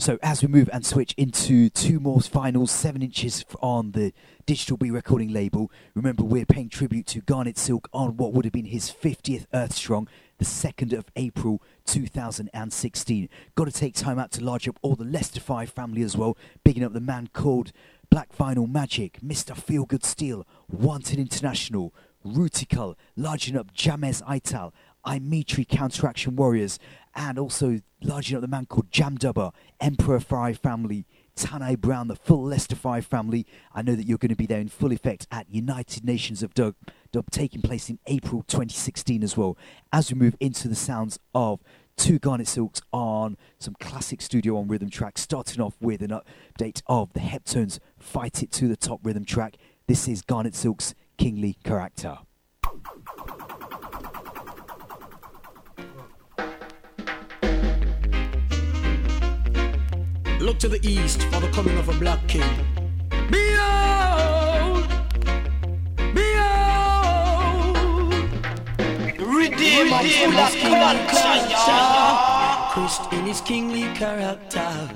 So as we move and switch into two more finals, seven inches on the Digital B recording label. Remember, we're paying tribute to Garnett Silk on what would have been his 50th Earth Strong, the 2nd of April 2016. Got to take time out to large up all the Leicester Five family as well, bigging up the man called Black Vinyl Magic, Mr. Feelgood Steel, Wanted International, Rutical, larging up James Ital, Imitri Counteraction Warriors, and also larging up the man called Jam Dubber, Emperor Fry family, Tanai Brown, the full Leicester Five family. I know that you're going to be there in full effect at United Nations of Dub, Dub taking place in April 2016 as well. As we move into the sounds of two Garnett Silks on some classic Studio One rhythm tracks, starting off with an update of the Heptones Fight It to the Top rhythm track. This is Garnett Silk's Kingly Character. Look to the east for the coming of a black king. Behold, behold, full of culture. culture. Christ in his kingly character.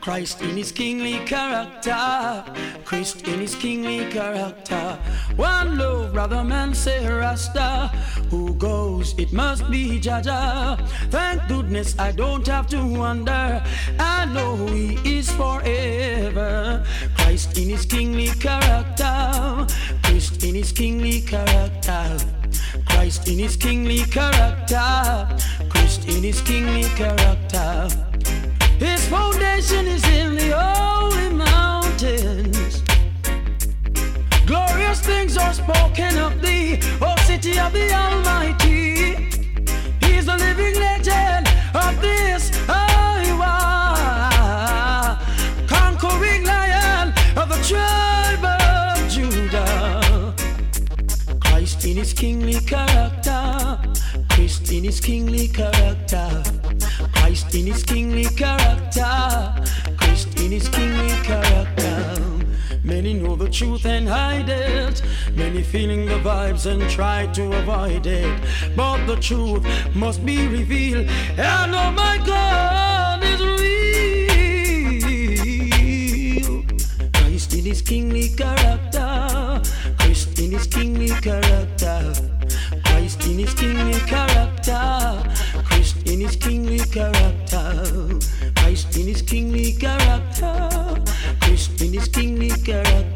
Christ in his kingly character. Christ in his kingly character. One love, brother man, say Rasta. Who goes, it must be Jaja. Thank goodness I don't have to wonder. I know he is forever. Christ in his kingly character. Christ in his kingly character. Christ in his kingly character. Christ in his kingly character. His foundation is in the holy mountains. Glorious things are spoken of thee, O city of the Almighty. He's the living legend of this kingly character. Christ in his kingly character. Christ in his kingly character. Christ in his kingly character. Many know the truth and hide it. Many feeling the vibes and try to avoid it. But the truth must be revealed. And oh my God is real. Christ in his kingly character. Christ in his kingly character. Christ in his kingly character. Christ in his kingly character. Christ in his kingly character. Christ in his kingly character.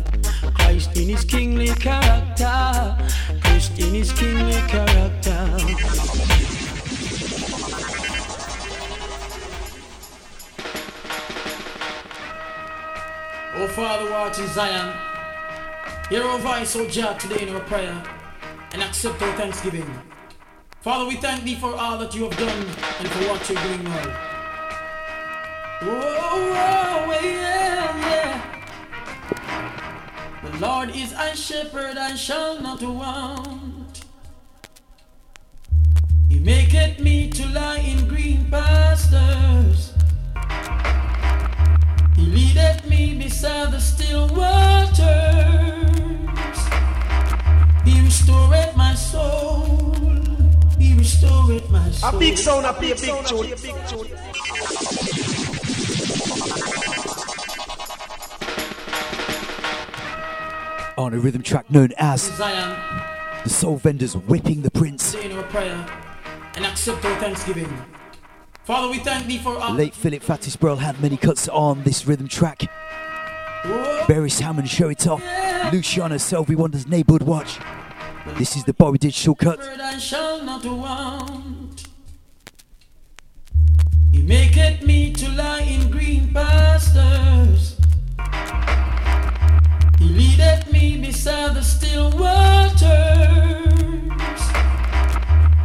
Christ in his kingly character. Christ in his kingly character. Oh Father, art in Zion, hear our voice, O Jah, today in our prayer, and accept our thanksgiving. Father, we thank thee for all that you have done and for what you're doing now. Oh, oh, oh yeah, yeah. Lord is my shepherd, I shall not want. He maketh me to lie in green pastures. He leadeth me beside the still waters. He restoreth my soul. He restoreth my soul. A big sound, a big, big big tune. On a rhythm track known as Zion, The Soul Vendors Whipping the Prince. in our prayer and accept our thanksgiving. Father, we thank thee for all. Late Philip Fatis Burrell had many cuts on this rhythm track. Barry Salmon Show It Off. Luciano Selby Wonders Neighborhood Watch. This is the Bobby Digital cut. I shall not want. He maketh me to lie in green pastures. Leadeth me beside the still waters.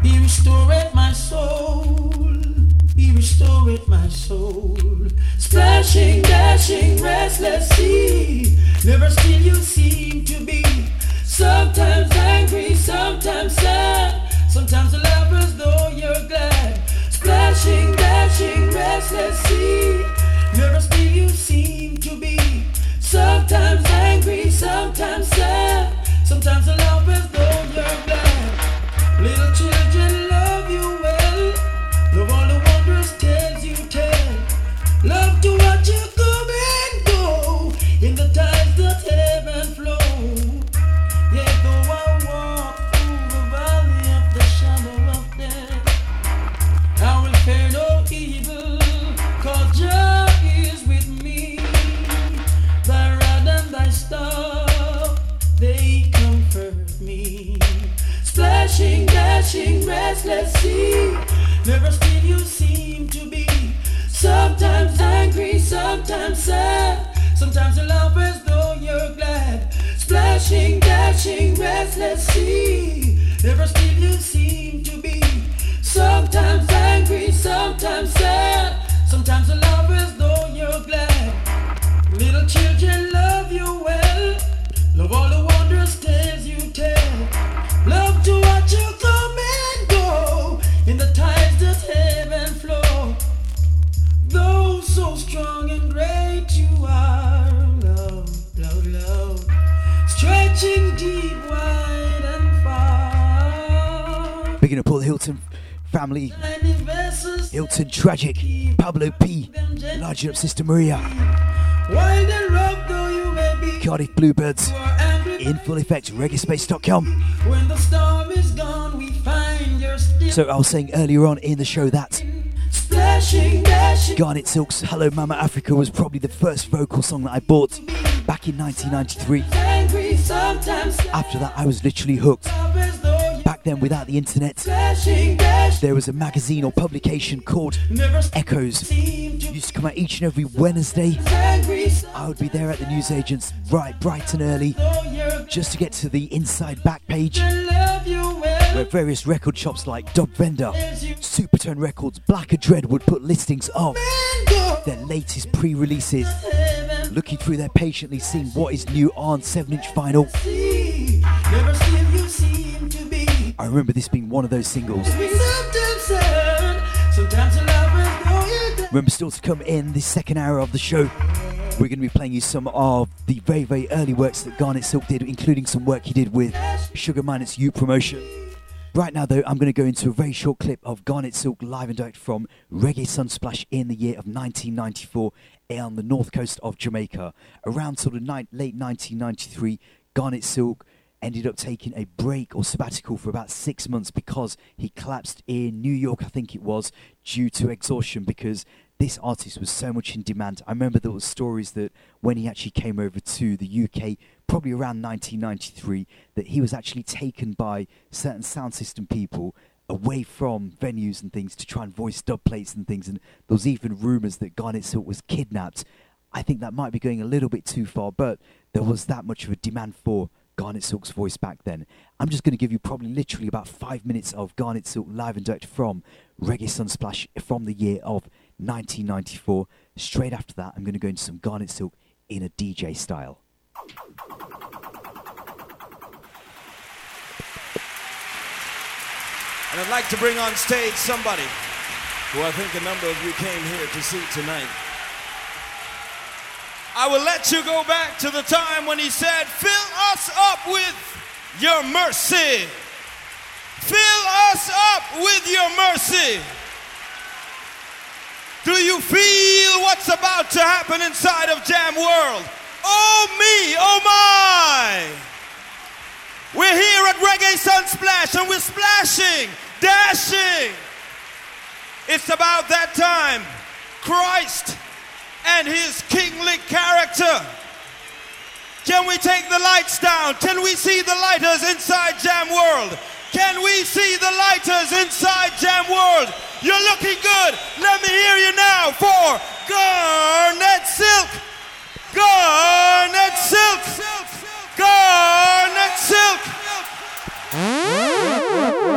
He restoreth my soul. He restoreth my soul. Splashing, dashing, restless sea. Never still you seem to be. Sometimes angry, sometimes sad. Sometimes laugh as though you're glad. Splashing, dashing, restless sea. Never still you seem to be. Sometimes angry, sometimes sad. Sometimes laugh as though you're glad. Little children love you Dashing, restless sea. Never still you seem to be. Sometimes angry, sometimes sad. Sometimes you laugh as though you're glad. Splashing, dashing, restless sea. Never still you seem to be. Sometimes angry, sometimes sad. Sometimes you laugh as though you're glad. Little children love you well. Love all the wondrous so strong and great you are, love, love, love, stretching deep, wide and far. Picking up all the Hilton family. Hilton Tragic, Pablo P, Large Up Sister Maria, rough though you may be, Cardiff Bluebirds, in full effect, reggaespace.com. when the storm is gone, we find your still So I was saying earlier on in the show that. Garnett Silk's Hello Mama Africa was probably the first vocal song that I bought back in 1993. Angry, sometimes After that, I was literally hooked. Then, without the internet, there was a magazine or publication called Echoes. to Used to come out each and every Wednesday. I would be there at the newsagents right bright and early just to get to the inside back page where various record shops like Dub Vendor, Supertone Records, Black and Dread would put listings of their latest pre-releases. Looking through there patiently, seeing what is new on 7-inch vinyl. I remember this being one of those singles. We sometimes sad, sometimes you laugh as though you're dead. Remember still to come in this second hour of the show. We're going to be playing you some of the very, very early works that Garnett Silk did, including some work he did with Sugar Minott's Youth promotion. Right now, though, I'm going to go into a very short clip of Garnett Silk live and direct from Reggae Sunsplash in the year of 1994 on the north coast of Jamaica. Around sort of late 1993, Garnett Silk ended up taking a break or sabbatical for about six months because he collapsed in New York, I think it was, due to exhaustion because this artist was so much in demand. I remember there was stories that when he actually came over to the UK, probably around 1993, that he was actually taken by certain sound system people away from venues and things to try and voice dub plates and things. And there was even rumours that Garnett Silk was kidnapped. I think that might be going a little bit too far, but there was that much of a demand for Garnett Silk's voice back then. I'm just going to give you probably literally about five minutes of Garnett Silk live and direct from Reggae Sunsplash from the year of 1994. Straight after that, I'm going to go into some Garnett Silk in a DJ style. And I'd like to bring on stage somebody who I think a number of you came here to see tonight. I will let you go back to the time when he said, Fill us up with your mercy. Fill us up with your mercy. Do you feel what's about to happen inside of Jam World? Oh me, oh my! We're here at Reggae Sunsplash and we're splashing, dashing. It's about that time. Christ and his kingly character. Can we take the lights down? Can we see the lighters inside Jam World? Can we see the lighters inside Jam World? You're looking good. Let me hear you now for Garnett Silk. Garnett Silk. Garnett Silk. Singing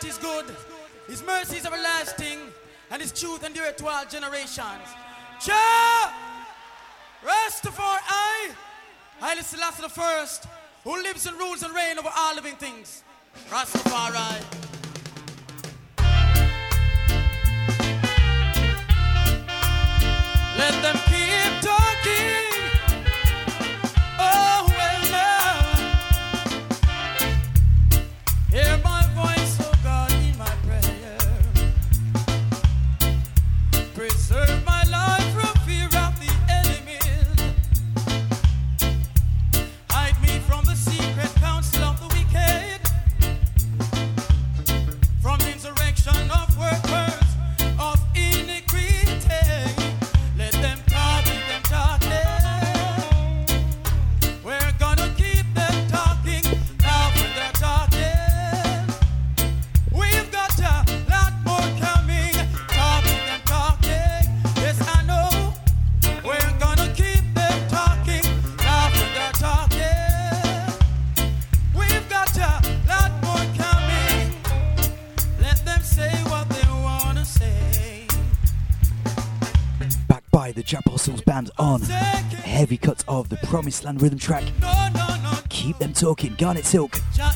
Almighty is good, His mercy is everlasting, and His truth endureth to all generations. Cha! Rastafari, Haile Selassie the First, who lives and rules and reigns over all living things. Rastafari. Promised Land rhythm track. No, no, no. Keep them talking, Garnett Silk. Ja-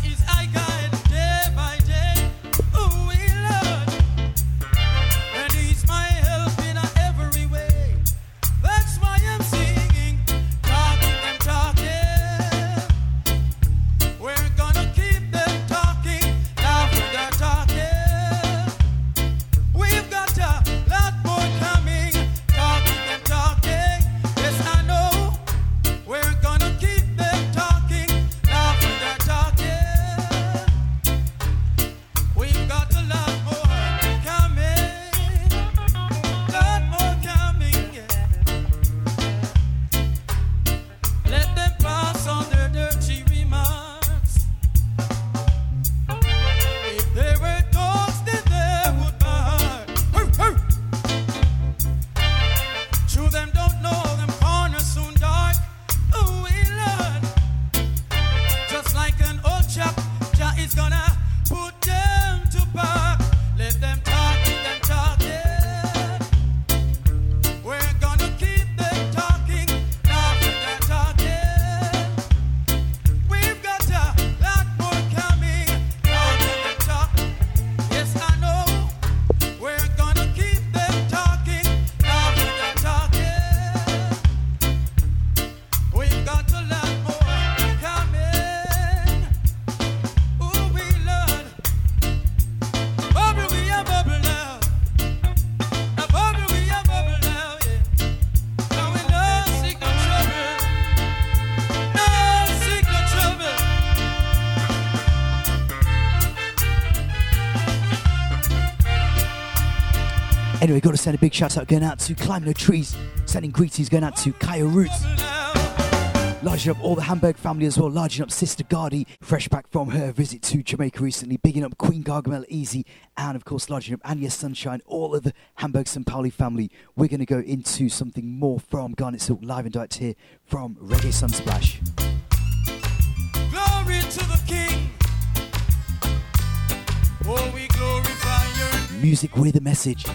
Send a big shout out going out to Climb the Trees. Sending greetings going out to Kaya Roots. Larging up all the Hamburg family as well. Larging up Sister Gardy, fresh back from her visit to Jamaica recently. Bigging up Queen Gargamel Easy. And of course, larging up Anya Sunshine, all of the Hamburg St. Pauli family. We're going to go into something more from Garnett Silk live and direct here from Reggae Sunsplash. Glory to the King. Oh, we glorify your music with a message.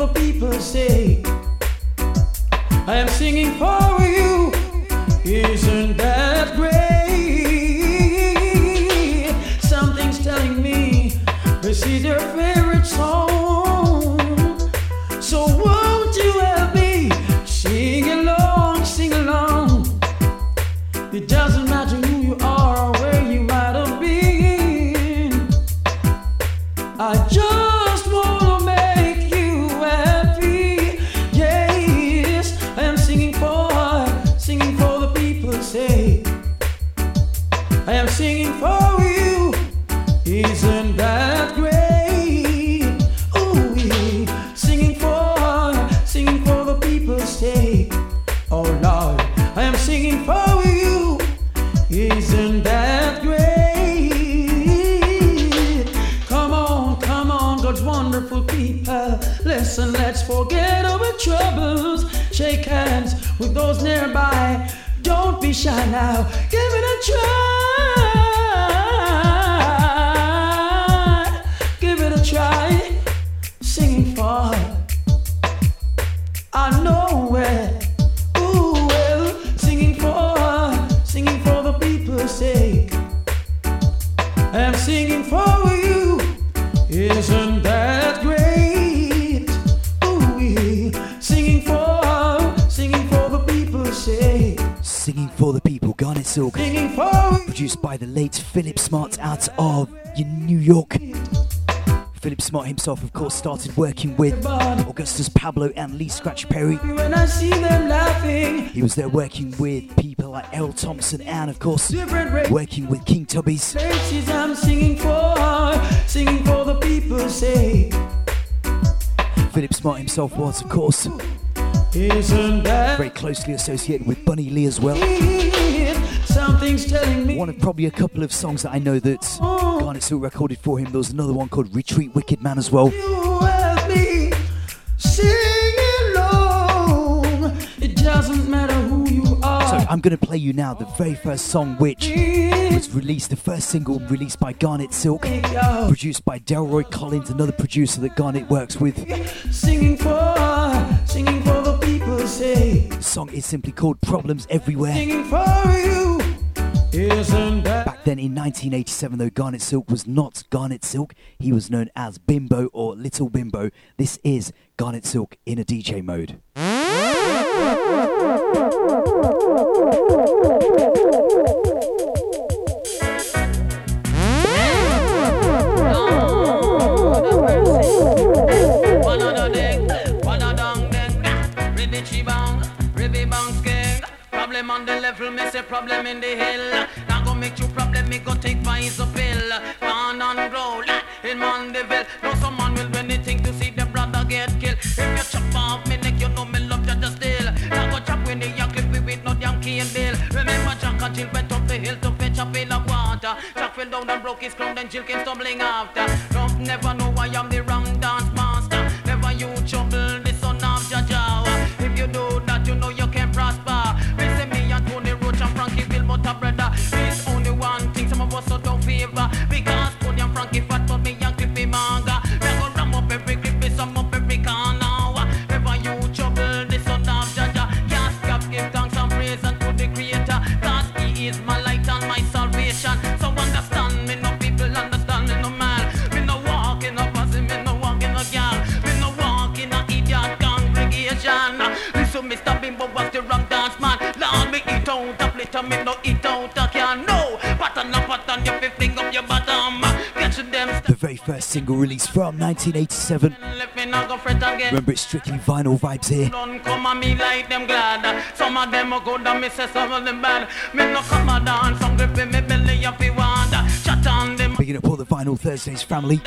The people's sake. I am singing for you. Isn't that those nearby. Don't be shy now. Philip Smart out of New York. Philip Smart himself, of course, started working with Augustus Pablo and Lee Scratch Perry. when I see them laughing. He was there working with people like L. Thompson and, of course, working with King Tubbies. Places I'm singing for, singing for the people's sake. Philip Smart himself was, of course, very closely associated with Bunny Lee as well. Something's telling me One of probably a couple of songs that I know that oh. Garnett Silk recorded for him. There was another one called Retreat Wicked Man as well. you help me sing along. It doesn't matter who you are. So I'm going to play you now the very first song which was released, the first single released by Garnett Silk, produced by Delroy Collins, another producer that Garnett works with. Singing for, singing for the people's sake. The song is simply called Problems Everywhere. Back then in 1987, though, Garnett Silk was not Garnett Silk. He was known as Bimbo or Little Bimbo. This is Garnett Silk in a DJ mode. On the level, me say problem in the hill. Now go make you problem, me go take five a pill. Fan and roll in Mandeville. No some man will do anything to see the brother get killed. If you chop off me neck, you know me love you just still. Now go chop with the Yankee with no damn cane deal. Remember Jack and Jill went up the hill to fetch a pail of water. Jack fell down and broke his crown, then Jill came stumbling after. Don't never know why I am the wrong dance Frankie fat but me and Cliffy manga. We go ram up every clip, some up every corner. First single release from 1987. Left me not go fret again. Remember, it's strictly vinyl vibes here. Don't come me like them glad. Some of them are good and me say some of them bad. Me no come a dance, some grip in me belly want. Picking up all the Vinyl Thursdays family.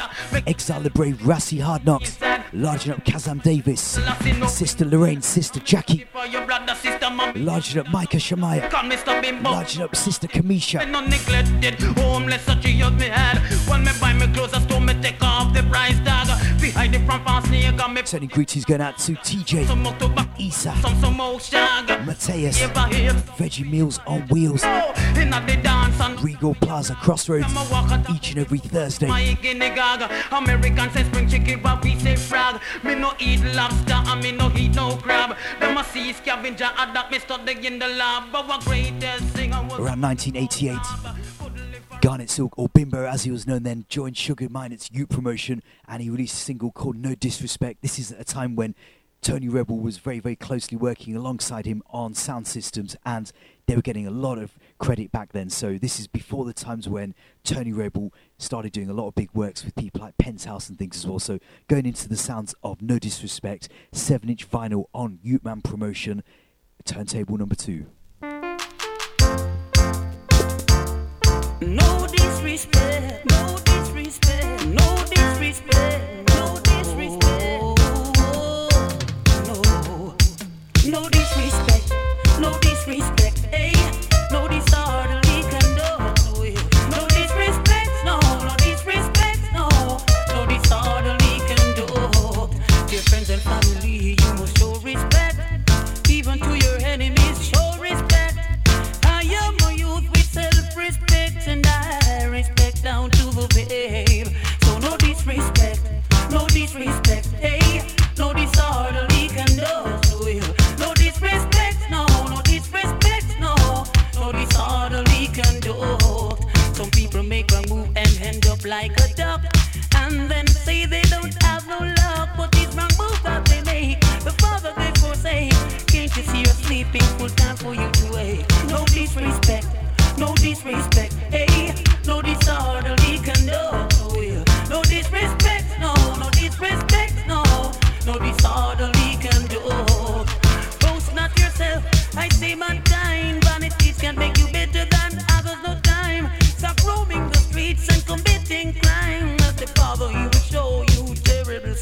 Exile the Brave, Rassi Hard Knocks. Larging up Kazam Davis. Sister Lorraine, Sister Jackie. Larging up Micah Shamaya. Larging up Sister Kamisha. Sending greetings going out to TJ, Isa. Mateus, Veggie Meals on Wheels, Regal Plaza Crossroads, each and every Thursday. my guinea gag. American say spring chicken, but we say frog. Me no eat lobster and me no eat no crab. Them a sea scavenger, adapt me study in the lab. But what greatest I was Around 1988, uh, Garnett Silk, or Bimbo as he was known then, joined Sugar Minott's youth promotion and he released a single called No Disrespect. This is at a time when Tony Rebel was very, very closely working alongside him on sound systems and they were getting a lot of credit back then. So this is before the times when Tony Rebel started doing a lot of big works with people like Penthouse and things as well. So going into the sounds of No Disrespect, 7 inch vinyl on Man promotion, turntable number two. No disrespect, no disrespect, no disrespect. No disrespect, hey, no disrespect, no, no disorderly conduct. Some people make wrong moves and end up like a duck, and then say they don't have no luck But this wrong move that they make, the father they forsake Can't you see a sleeping full time for you to wake? No disrespect, no, I say mankind. Can make you better than others, no time. Roaming the streets and committing crime. As the Father, He will show you terrible.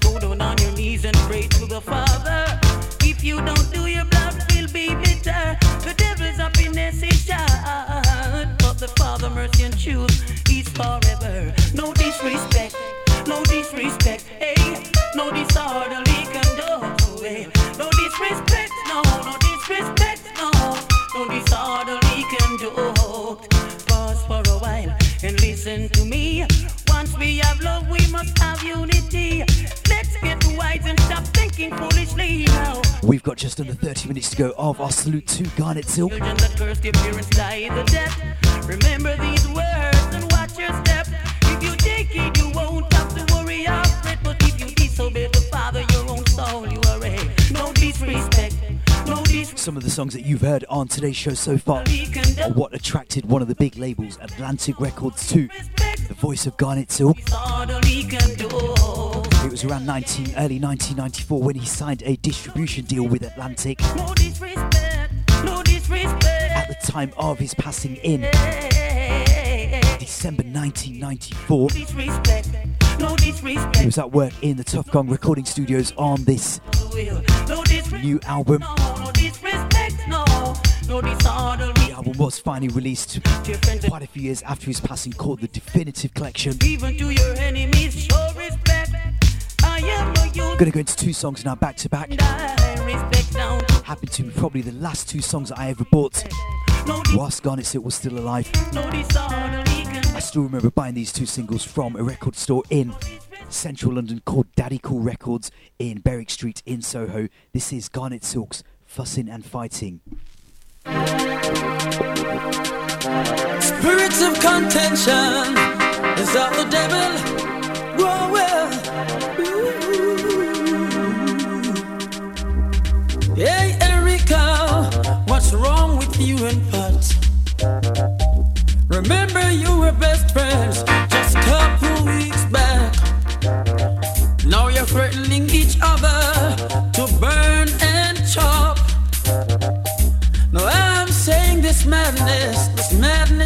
Go down on your knees and pray to the Father. If you don't do your blood will be bitter. The devil's happiness is short, but the Father mercy and truth is forever. We've got just under 30 minutes to go of our salute to Garnett Silk. Children that curse their parents die death. Remember these words and watch your step. If you take it, you won't have to worry or fret. But if you disobey the Father, your own soul you are a no disrespect, no disrespect. Some of the songs that you've heard on today's show so far are what attracted one of the big labels, Atlantic Records, to the voice of Garnett Silk. It was around 19, early 1994 when he signed a distribution deal with Atlantic No disrespect, no disrespect. at the time of his passing in December 1994. Disrespect, no He was at work in the Tuff Gong recording studios on this new album. No disrespect, no, no disorderly. The album was finally released quite a few years after his passing, called the Definitive Collection. Even to your enemies, show respect. I am a. Gonna go into two songs now, back to back. I respect down. Happen to be probably the last two songs that I ever bought whilst Garnett Silk was still alive. No. I still remember buying these two singles from a record store in central London called Daddy Cool Records in Berwick Street in Soho. This is Garnett Silk's Fussing and Fighting. Spirits of contention is of the devil. Whoa, well. Hey, Erica, what's wrong with you and Pat? Remember you were best friends just a couple weeks back. Now you're threatening madness, this madness.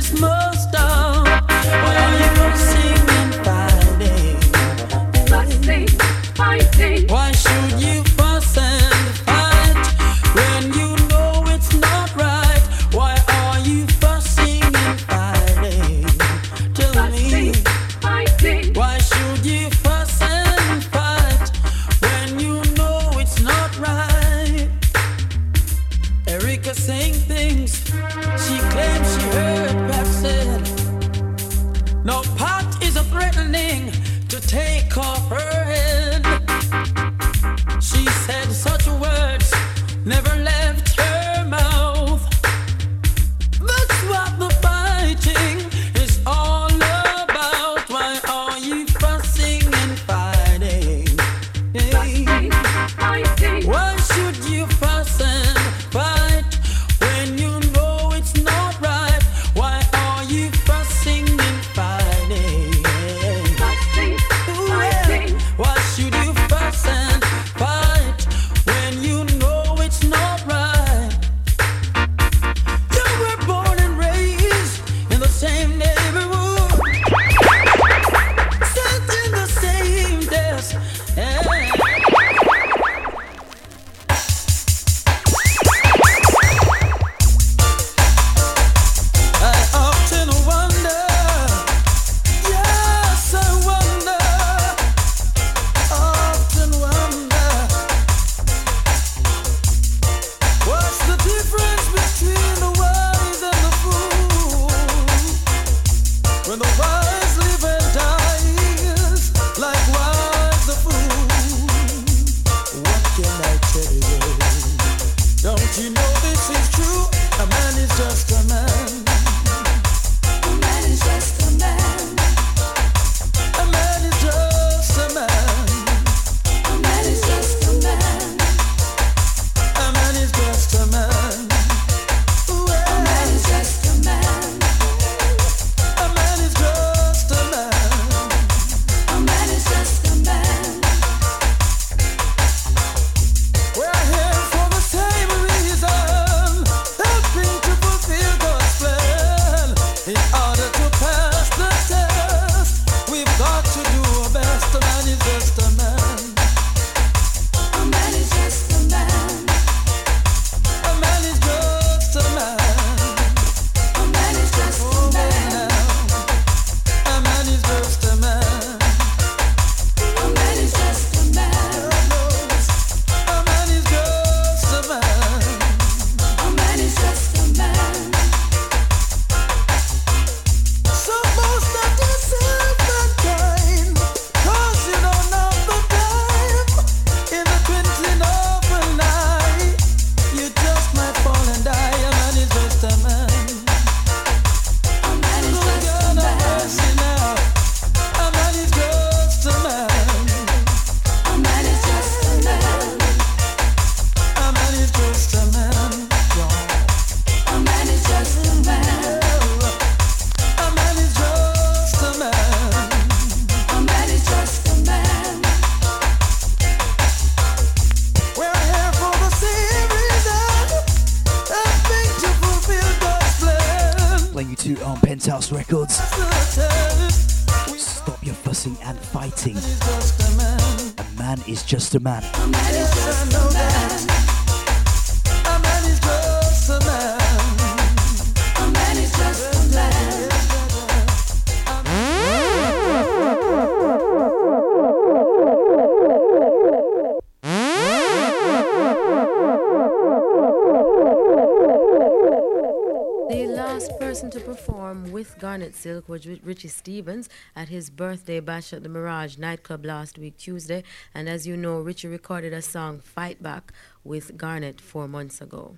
Silk was Richie Stephens at his birthday bash at the Mirage nightclub last week, Tuesday. And as you know, Richie recorded a song, Fight Back, with Garnett four months ago.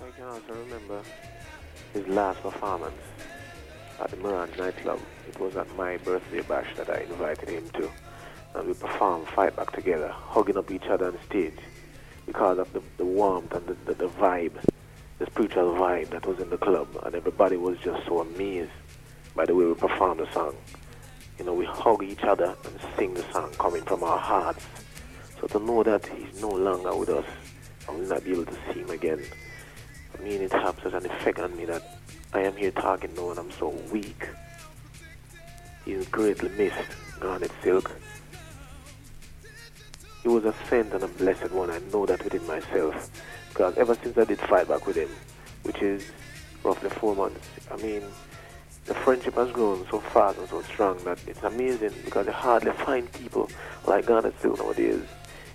I can also remember his last performance at the Mirage nightclub. It was at my birthday bash that I invited him to. And we performed Fight Back together, hugging up each other on stage because of the, the warmth and the, the, the vibe the spiritual vibe that was in the club, and everybody was just so amazed by the way we performed the song. You know, we hug each other and sing the song coming from our hearts. So to know that he's no longer with us, I will not be able to see him again. I mean, it has such an effect on me that I am here talking now and I'm so weak. He's greatly missed, Garnett Silk. He was a saint and a blessed one. I know that within myself. Because ever since I did fight back with him, which is roughly four months, I mean, the friendship has grown so fast and so strong that it's amazing because you hardly find people like Garnett still nowadays.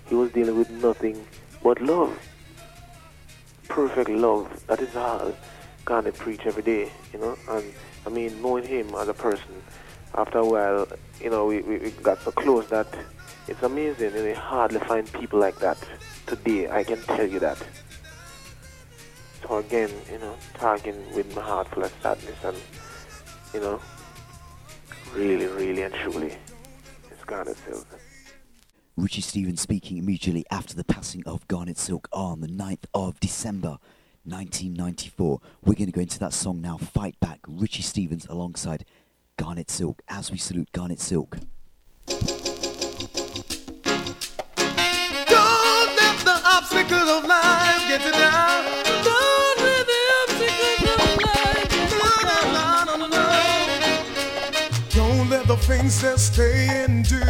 He was dealing with nothing but love. Perfect love. That is all Garnett preach every day, you know. And I mean, knowing him as a person, after a while, you know, we, we, we got so close that it's amazing. And you hardly find people like that today. I can tell you that. So again, you know, talking with my heart full of sadness and, you know, really, really and truly, it's Garnett Silk. Richie Stephens speaking immediately after the passing of Garnett Silk on the 9th of December 1994. We're going to go into that song now, Fight Back, Richie Stephens alongside Garnett Silk, as we salute Garnett Silk. Don't let the obstacles of life get you down. Things that stay and do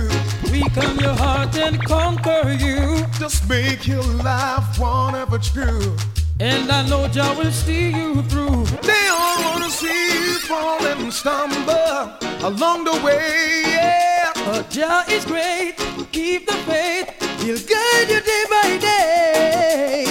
Weaken your heart and conquer you. just make your life one ever true. And I know Jah will see you through. They all wanna see you fall and stumble along the way, yeah. But Jah is great. Keep the faith. He'll guide you day by day.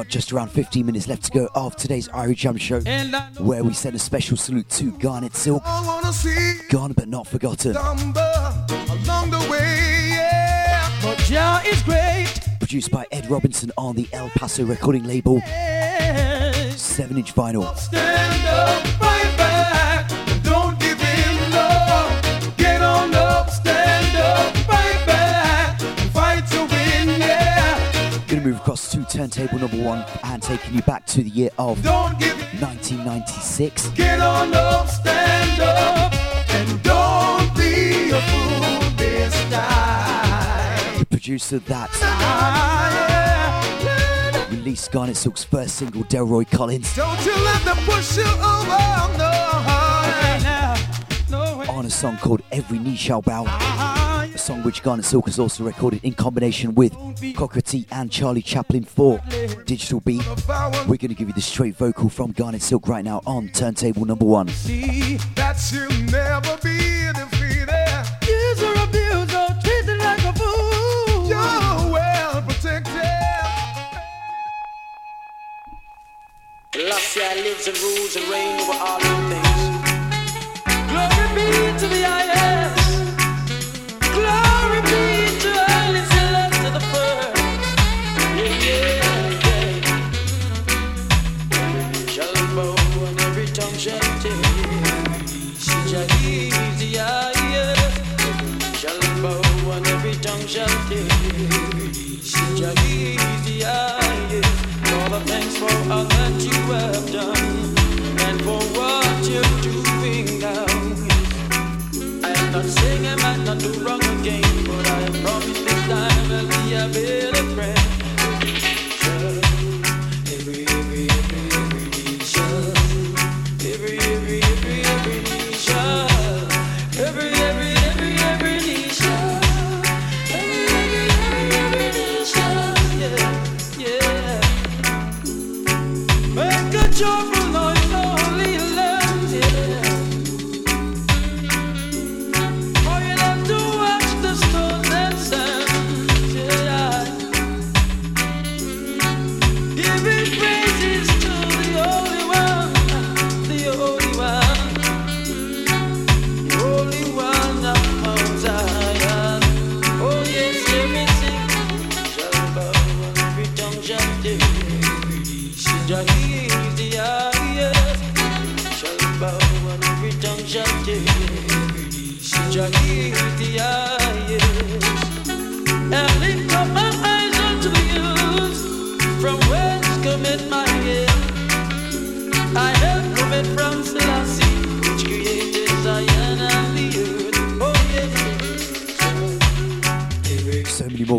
Got just around 15 minutes left to go of today's Irie Jamms Show, And I know where we send a special salute to Garnett Silk, I wanna see gone but not forgotten. along the way, yeah. but Jah is great. Produced by Ed Robinson on the El Paso recording label, 7 inch vinyl. Stand up, fight back, don't give in, no. Get on up, stand up, fight back, fight to win, yeah. Gonna move across turntable number one and taking you back to the year of Don't give 1996. get on up, stand up, and don't be a fool this time. The producer that released Garnett Silk's first single, Delroy Collins, Don't you let them push you over, no. on a song called Every Knee Shall Bow. A song which Garnett Silk has also recorded in combination with Cocoa Tea and Charlie Chaplin for Digital Beat. We're going to give you the straight vocal from Garnett Silk right now on turntable number one. See that you'll never be defeated. Use or abuse oh, or treated like a fool. You're well protected. Lassie lives and rules and reign over all things. Glory be to the highest. Glory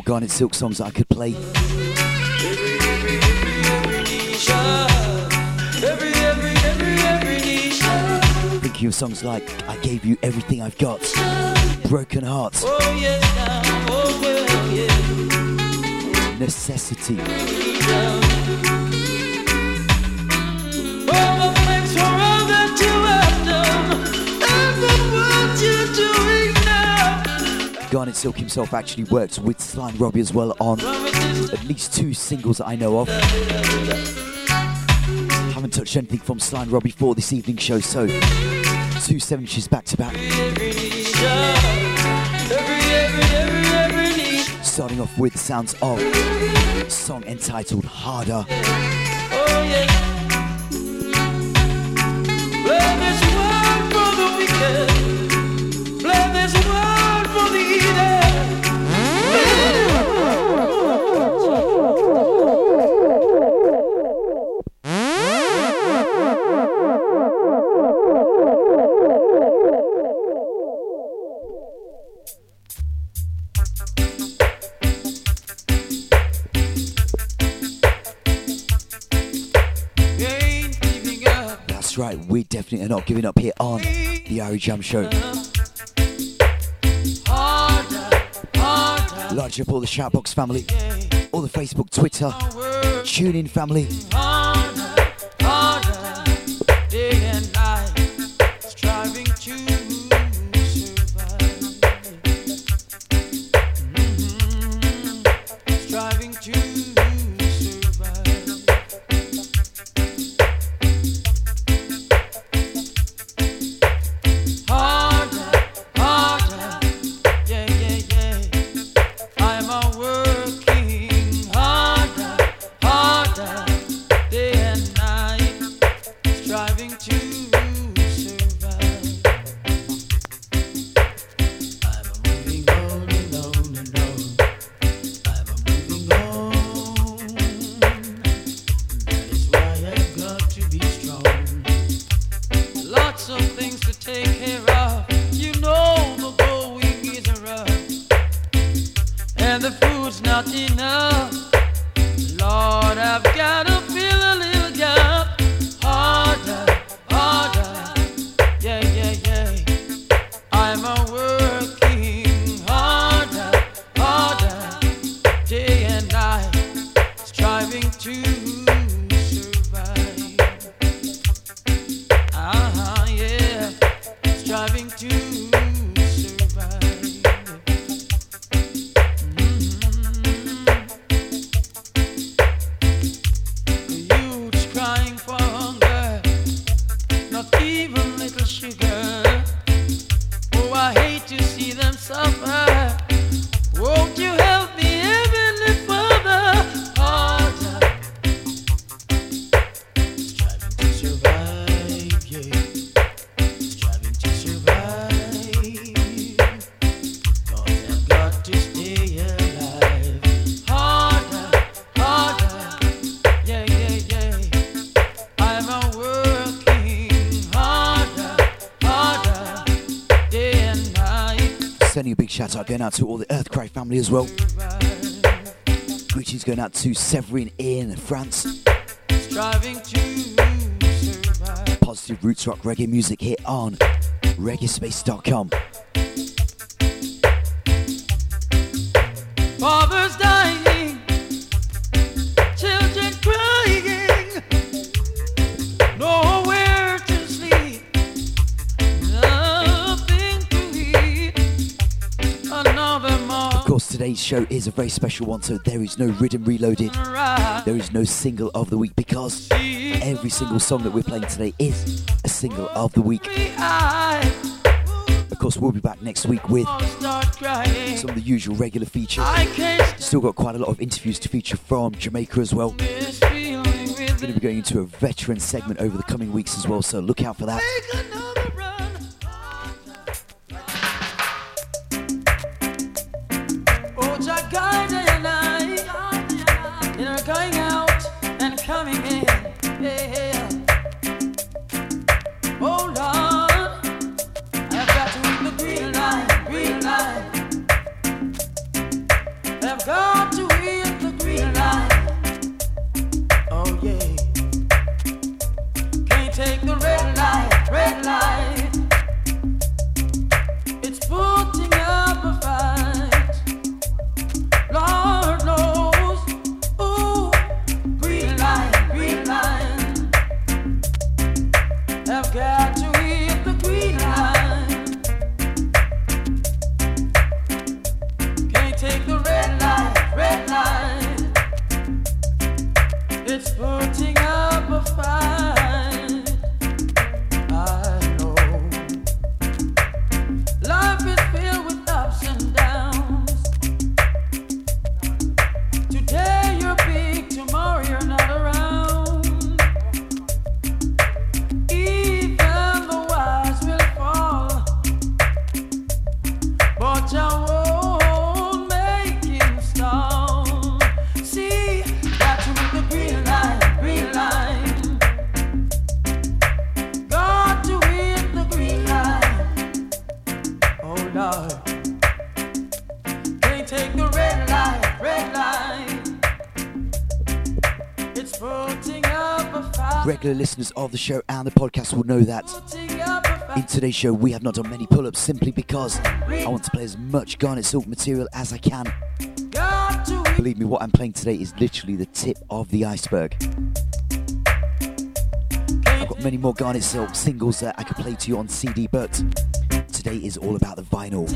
more Garnett Silk songs that I could play. Thinking of songs like I Gave You Everything I've Got, Broken Heart, Necessity. Garnett Silk himself actually worked with Sly and Robbie as well on at least two singles that I know of. Haven't touched anything from Sly and Robbie for this evening show, so two seven inches back to back. Starting off with the sounds of song entitled Harder. Yeah. something they're not giving up here on the Irie Jamms Show. Large up all the Shoutbox family, all the Facebook, Twitter, TuneIn family. Shout out going out to all the Earthcry family as well. Greetings going out to Severin in France. Positive roots rock reggae music here on reggaespace.com. Of show is a very special one, so there is no rhythm reloaded. There is no single of the week because every single song that we're playing today is a single of the week. Of course, we'll be back next week with some of the usual regular features. Still got quite a lot of interviews to feature from Jamaica as well. with Going to be going into a veteran segment over the coming weeks as well, so look out for that. Of the podcast will know that in today's show we have not done many pull ups simply because I want to play as much Garnett Silk material as I can. Believe me, what I'm playing today is literally the tip of the iceberg. I've got many more Garnett Silk singles that I could play to you on CD, but today is all about the vinyl.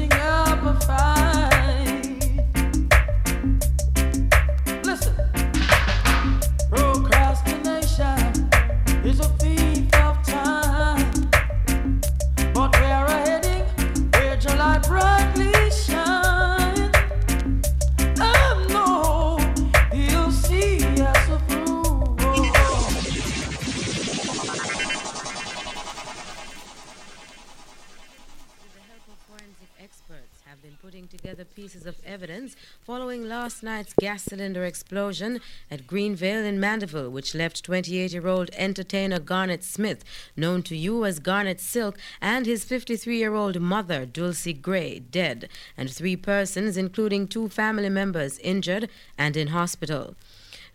Night's gas cylinder explosion at Greenvale in Mandeville, which left 28 year old entertainer Garnett Smith, known to you as Garnett Silk, and his 53 year old mother, Dulcie Gray, dead, and three persons, including two family members, injured and in hospital.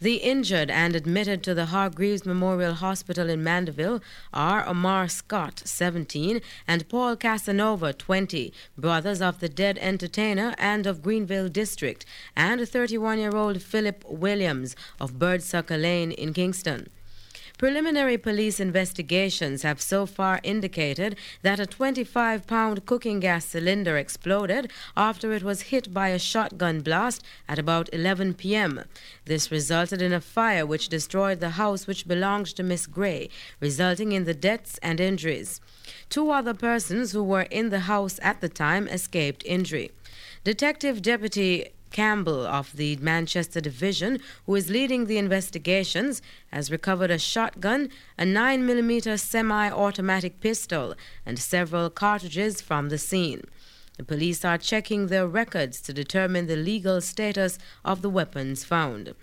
The injured and admitted to the Hargreaves Memorial Hospital in Mandeville are Omar Scott, 17, and Paul Casanova, 20, brothers of the dead entertainer and of Greenvale District, and 31 year old Philip Williams of Birdsucker Lane in Kingston. Preliminary police investigations have so far indicated that a 25 pound cooking gas cylinder exploded after it was hit by a shotgun blast at about 11 p.m. This resulted in a fire which destroyed the house which belonged to Miss Gray, resulting in the deaths and injuries. Two other persons who were in the house at the time escaped injury. Detective Deputy Campbell of the Manchester Division, who is leading the investigations, has recovered a shotgun, a 9mm semi automatic pistol, and several cartridges from the scene. The police are checking their records to determine the legal status of the weapons found.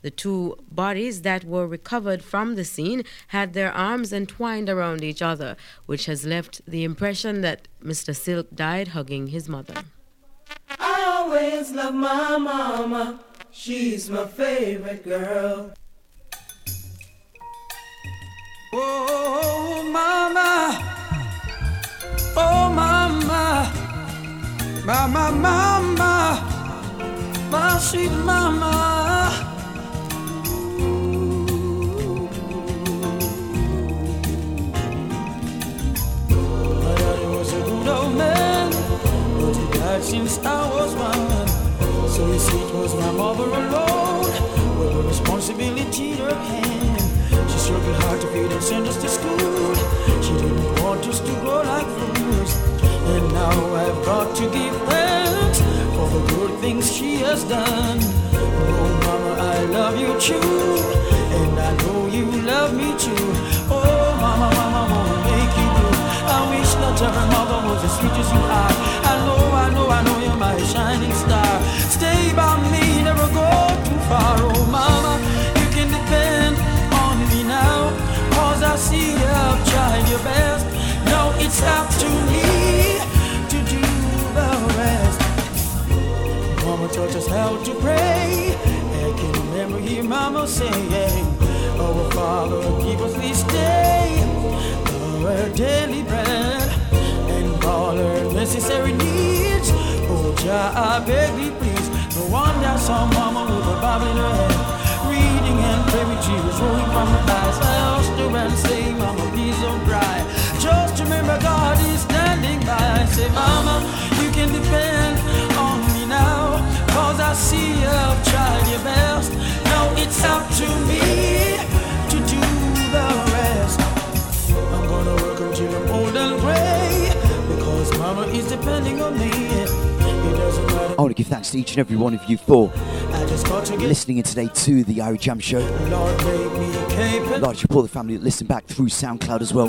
The two bodies that were recovered from the scene had their arms entwined around each other, which has left the impression that Mr. Silk died hugging his mother. I always love my mama. She's my favorite girl. Oh, mama. Oh, mama. Mama, mama. My sweet mama. Send us to school. She didn't want us to grow like fools. And now I've got to give thanks for the good things she has done. Oh, mama, I love you too. Reading and pray with tears rolling from her eyes. I asked her and say, Say, Mama, you can depend on me now. Cause I see you've tried your best. Now it's up to me to do the rest. I'm gonna work until I'm old and gray. Because Mama is depending on me. It doesn't matter. I want to give thanks to each and every one of you for I just got to get listening in today to the Irie Jamms Show. Lord make me capable. Large support the family that listen back through SoundCloud as well.